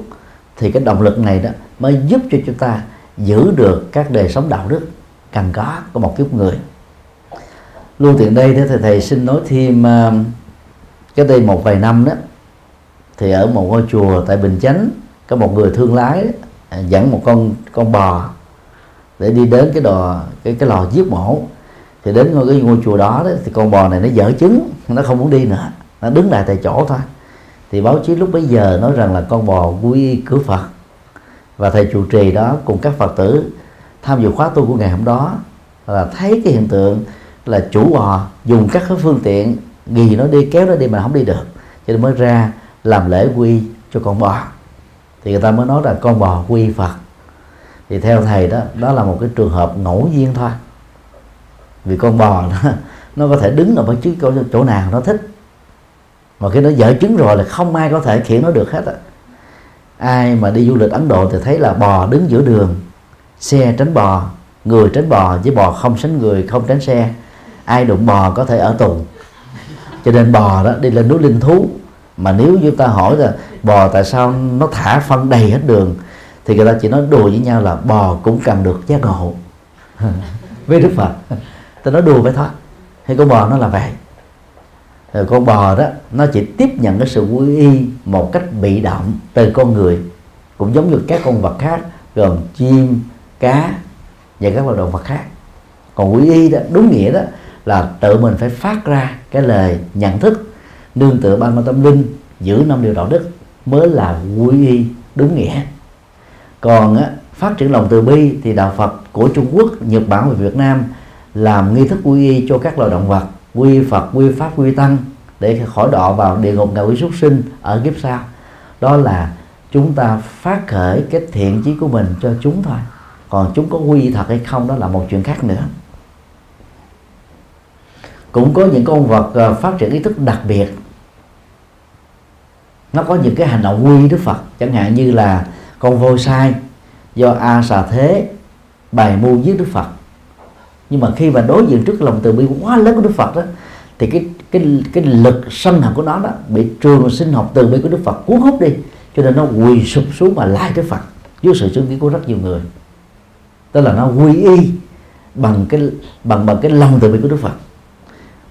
thì cái động lực này đó mới giúp cho chúng ta giữ được các đời sống đạo đức cần có của một kiếp người. Luôn tiện đây thì thầy, thầy xin nói thêm cái đây một vài năm đó thì ở một ngôi chùa tại Bình Chánh có một người thương lái à, dẫn một con con bò để đi đến cái đò cái cái lò giết mổ. Thì đến ngôi cái ngôi chùa đó, đó thì con bò này nó dở trứng nó không muốn đi nữa. Nó đứng lại tại chỗ thôi. Thì báo chí lúc bấy giờ nói rằng là con bò quy cửa Phật. Và thầy trụ trì đó cùng các Phật tử tham dự khóa tu của ngày hôm đó là thấy cái hiện tượng là chủ bò dùng các cái phương tiện gì nó đi kéo nó đi mà không đi được. Cho nên mới ra làm lễ quy cho con bò thì người ta mới nói là con bò quy Phật. Thì theo thầy đó đó là một cái trường hợp ngẫu nhiên thôi. Vì con bò nó, nó có thể đứng ở bất cứ chỗ, chỗ nào nó thích. Mà khi nó dở trứng rồi là không ai có thể khiển nó được hết á. Ai mà đi du lịch Ấn Độ thì thấy là bò đứng giữa đường xe tránh bò người tránh bò với bò không tránh người không tránh xe. Ai đụng bò có thể ở tù. Cho nên bò đó đi lên núi linh thú mà nếu chúng ta hỏi là bò tại sao nó thả phân đầy hết đường, thì người ta chỉ nói đùa với nhau là bò cũng cần được giác ngộ với đức phật, ta nói đùa vậy thôi. Hay con bò nó là vậy. Rồi con bò đó, nó chỉ tiếp nhận cái sự quy y một cách bị động từ con người, cũng giống như các con vật khác, gồm chim, cá và các loài động vật khác. Còn quy y đó, đúng nghĩa đó là tự mình phải phát ra cái lời nhận thức nương tựa ban tâm linh giữ năm điều đạo đức mới là quy y đúng nghĩa. Còn á, phát triển lòng từ bi thì đạo Phật của Trung Quốc, Nhật Bản và Việt Nam làm nghi thức quy y cho các loài động vật quy Phật, quy Pháp, quy Tăng để khỏi đọa vào địa ngục ngạ quỷ súc sinh ở kiếp sau. Đó là chúng ta phát khởi cái thiện chí của mình cho chúng thôi. Còn chúng có quy thật hay không đó là một chuyện khác nữa. Cũng có những con vật ờ, phát triển ý thức đặc biệt nó có những cái hành động quy đức phật chẳng hạn như là con voi sai do a xà thế bài mưu giết đức phật. Nhưng mà khi mà đối diện trước lòng từ bi quá lớn của đức phật đó thì cái cái cái lực sân hận của nó đó bị trường sinh học từ bi của đức phật cuốn hút đi cho nên nó quỳ sụp xuống mà lại đức phật dưới sự chứng kiến của rất nhiều người. Tức là nó quy y bằng cái bằng bằng cái lòng từ bi của đức phật.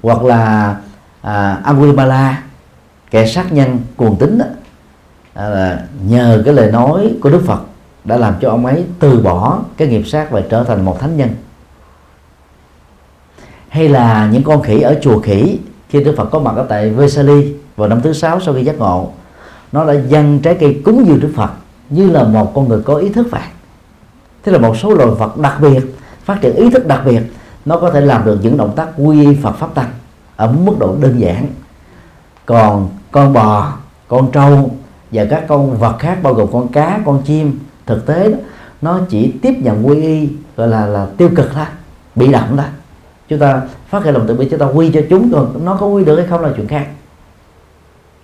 Hoặc là à, Angulimala kẻ sát nhân cuồng tín đó, là nhờ cái lời nói của Đức Phật đã làm cho ông ấy từ bỏ cái nghiệp sát và trở thành một thánh nhân. Hay là những con khỉ ở chùa khỉ khi Đức Phật có mặt ở tại Vesali vào năm thứ sáu sau khi giác ngộ nó đã dâng trái cây cúng dường Đức Phật như là một con người có ý thức vậy thế là một số loài vật đặc biệt phát triển ý thức đặc biệt nó có thể làm được những động tác quy y Phật pháp tăng ở mức độ đơn giản. Còn con bò con trâu và các con vật khác bao gồm con cá con chim thực tế đó, nó chỉ tiếp nhận quy y gọi là là tiêu cực thôi bị động thôi. Chúng ta phát hiện lòng từ bi chúng ta quy cho chúng còn nó có quy được hay không là chuyện khác.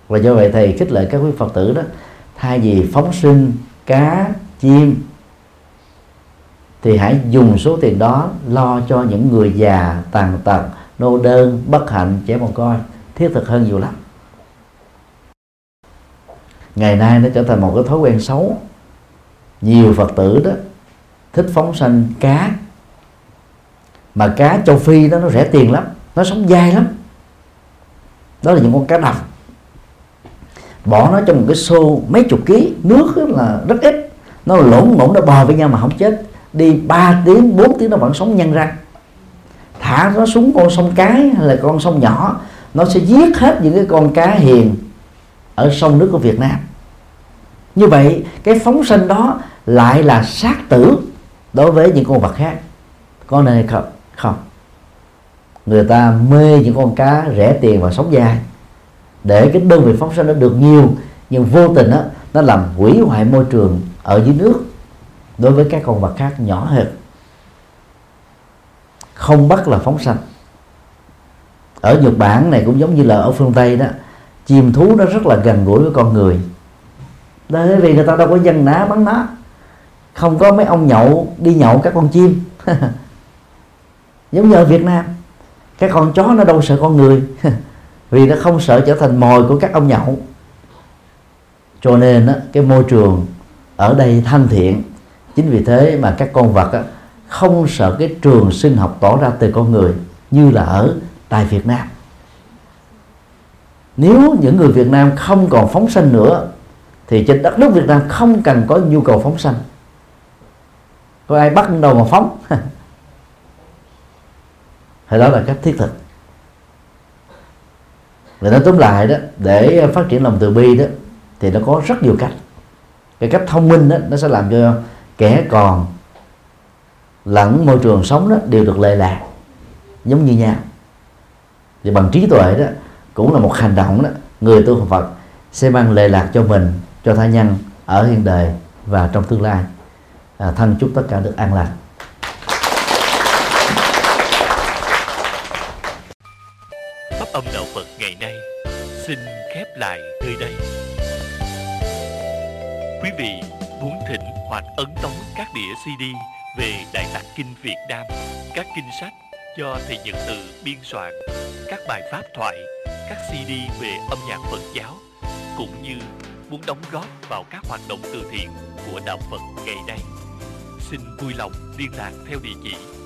Và do vậy thầy khích lệ các quý phật tử đó thay vì phóng sinh cá chim thì hãy dùng số tiền đó lo cho những người già tàn tật nô đơn bất hạnh trẻ mồ côi thiết thực hơn nhiều lắm ngày nay nó trở thành một cái thói quen xấu. Nhiều phật tử đó thích phóng sanh cá. Mà cá châu phi đó nó rẻ tiền lắm nó sống dai lắm. Đó là những con cá đặc, bỏ nó trong một cái xô mấy chục ký nước là rất ít. Nó lộn ngỗng nó bò với nhau mà không chết. Đi 3 tiếng 4 tiếng nó vẫn sống nhăn răng. Thả nó xuống con sông cái hay là con sông nhỏ nó sẽ giết hết những cái con cá hiền ở sông nước của Việt Nam. Như vậy cái phóng sinh đó lại là sát tử đối với những con vật khác. Có nên hay không? Không. Người ta mê những con cá rẻ tiền và sống dài. Để cái đơn vị phóng sinh nó được nhiều nhưng vô tình đó, nó làm hủy hoại môi trường ở dưới nước đối với các con vật khác nhỏ hơn không bắt là phóng sanh ở Nhật Bản này cũng giống như là ở phương Tây đó chim thú nó rất là gần gũi với con người. Bởi vì người ta đâu có dân ná bắn ná, không có mấy ông nhậu đi nhậu các con chim. Giống như ở Việt Nam các con chó nó đâu sợ con người vì nó không sợ trở thành mồi của các ông nhậu. Cho nên á, cái môi trường ở đây thân thiện. Chính vì thế mà các con vật á, không sợ cái trường sinh học tỏ ra từ con người như là ở tại Việt Nam nếu những người Việt Nam không còn phóng sanh nữa, thì trên đất nước Việt Nam không cần có nhu cầu phóng sanh. Có ai bắt đầu mà phóng? Thì đó là cách thiết thực. Và nói tóm lại đó, để phát triển lòng từ bi đó, thì nó có rất nhiều cách. Cái cách thông minh đó, nó sẽ làm cho kẻ còn lẫn môi trường sống đó đều được lệ lạc, giống như nhau. Thì bằng trí tuệ đó cũng là một hành động đó người tu Phật sẽ mang lệ lạc cho mình cho tha nhân ở hiện đời và trong tương lai. À, thân chúc tất cả được an lành pháp âm đạo Phật ngày nay xin khép lại nơi đây. Quý vị muốn thỉnh hoặc ấn tống các đĩa CD về Đại Tạng Kinh Việt Nam, các kinh sách do Thầy Nhật Từ biên soạn, các bài pháp thoại, các CD về âm nhạc Phật giáo, cũng như muốn đóng góp vào các hoạt động từ thiện của Đạo Phật ngày nay. Xin vui lòng liên lạc theo địa chỉ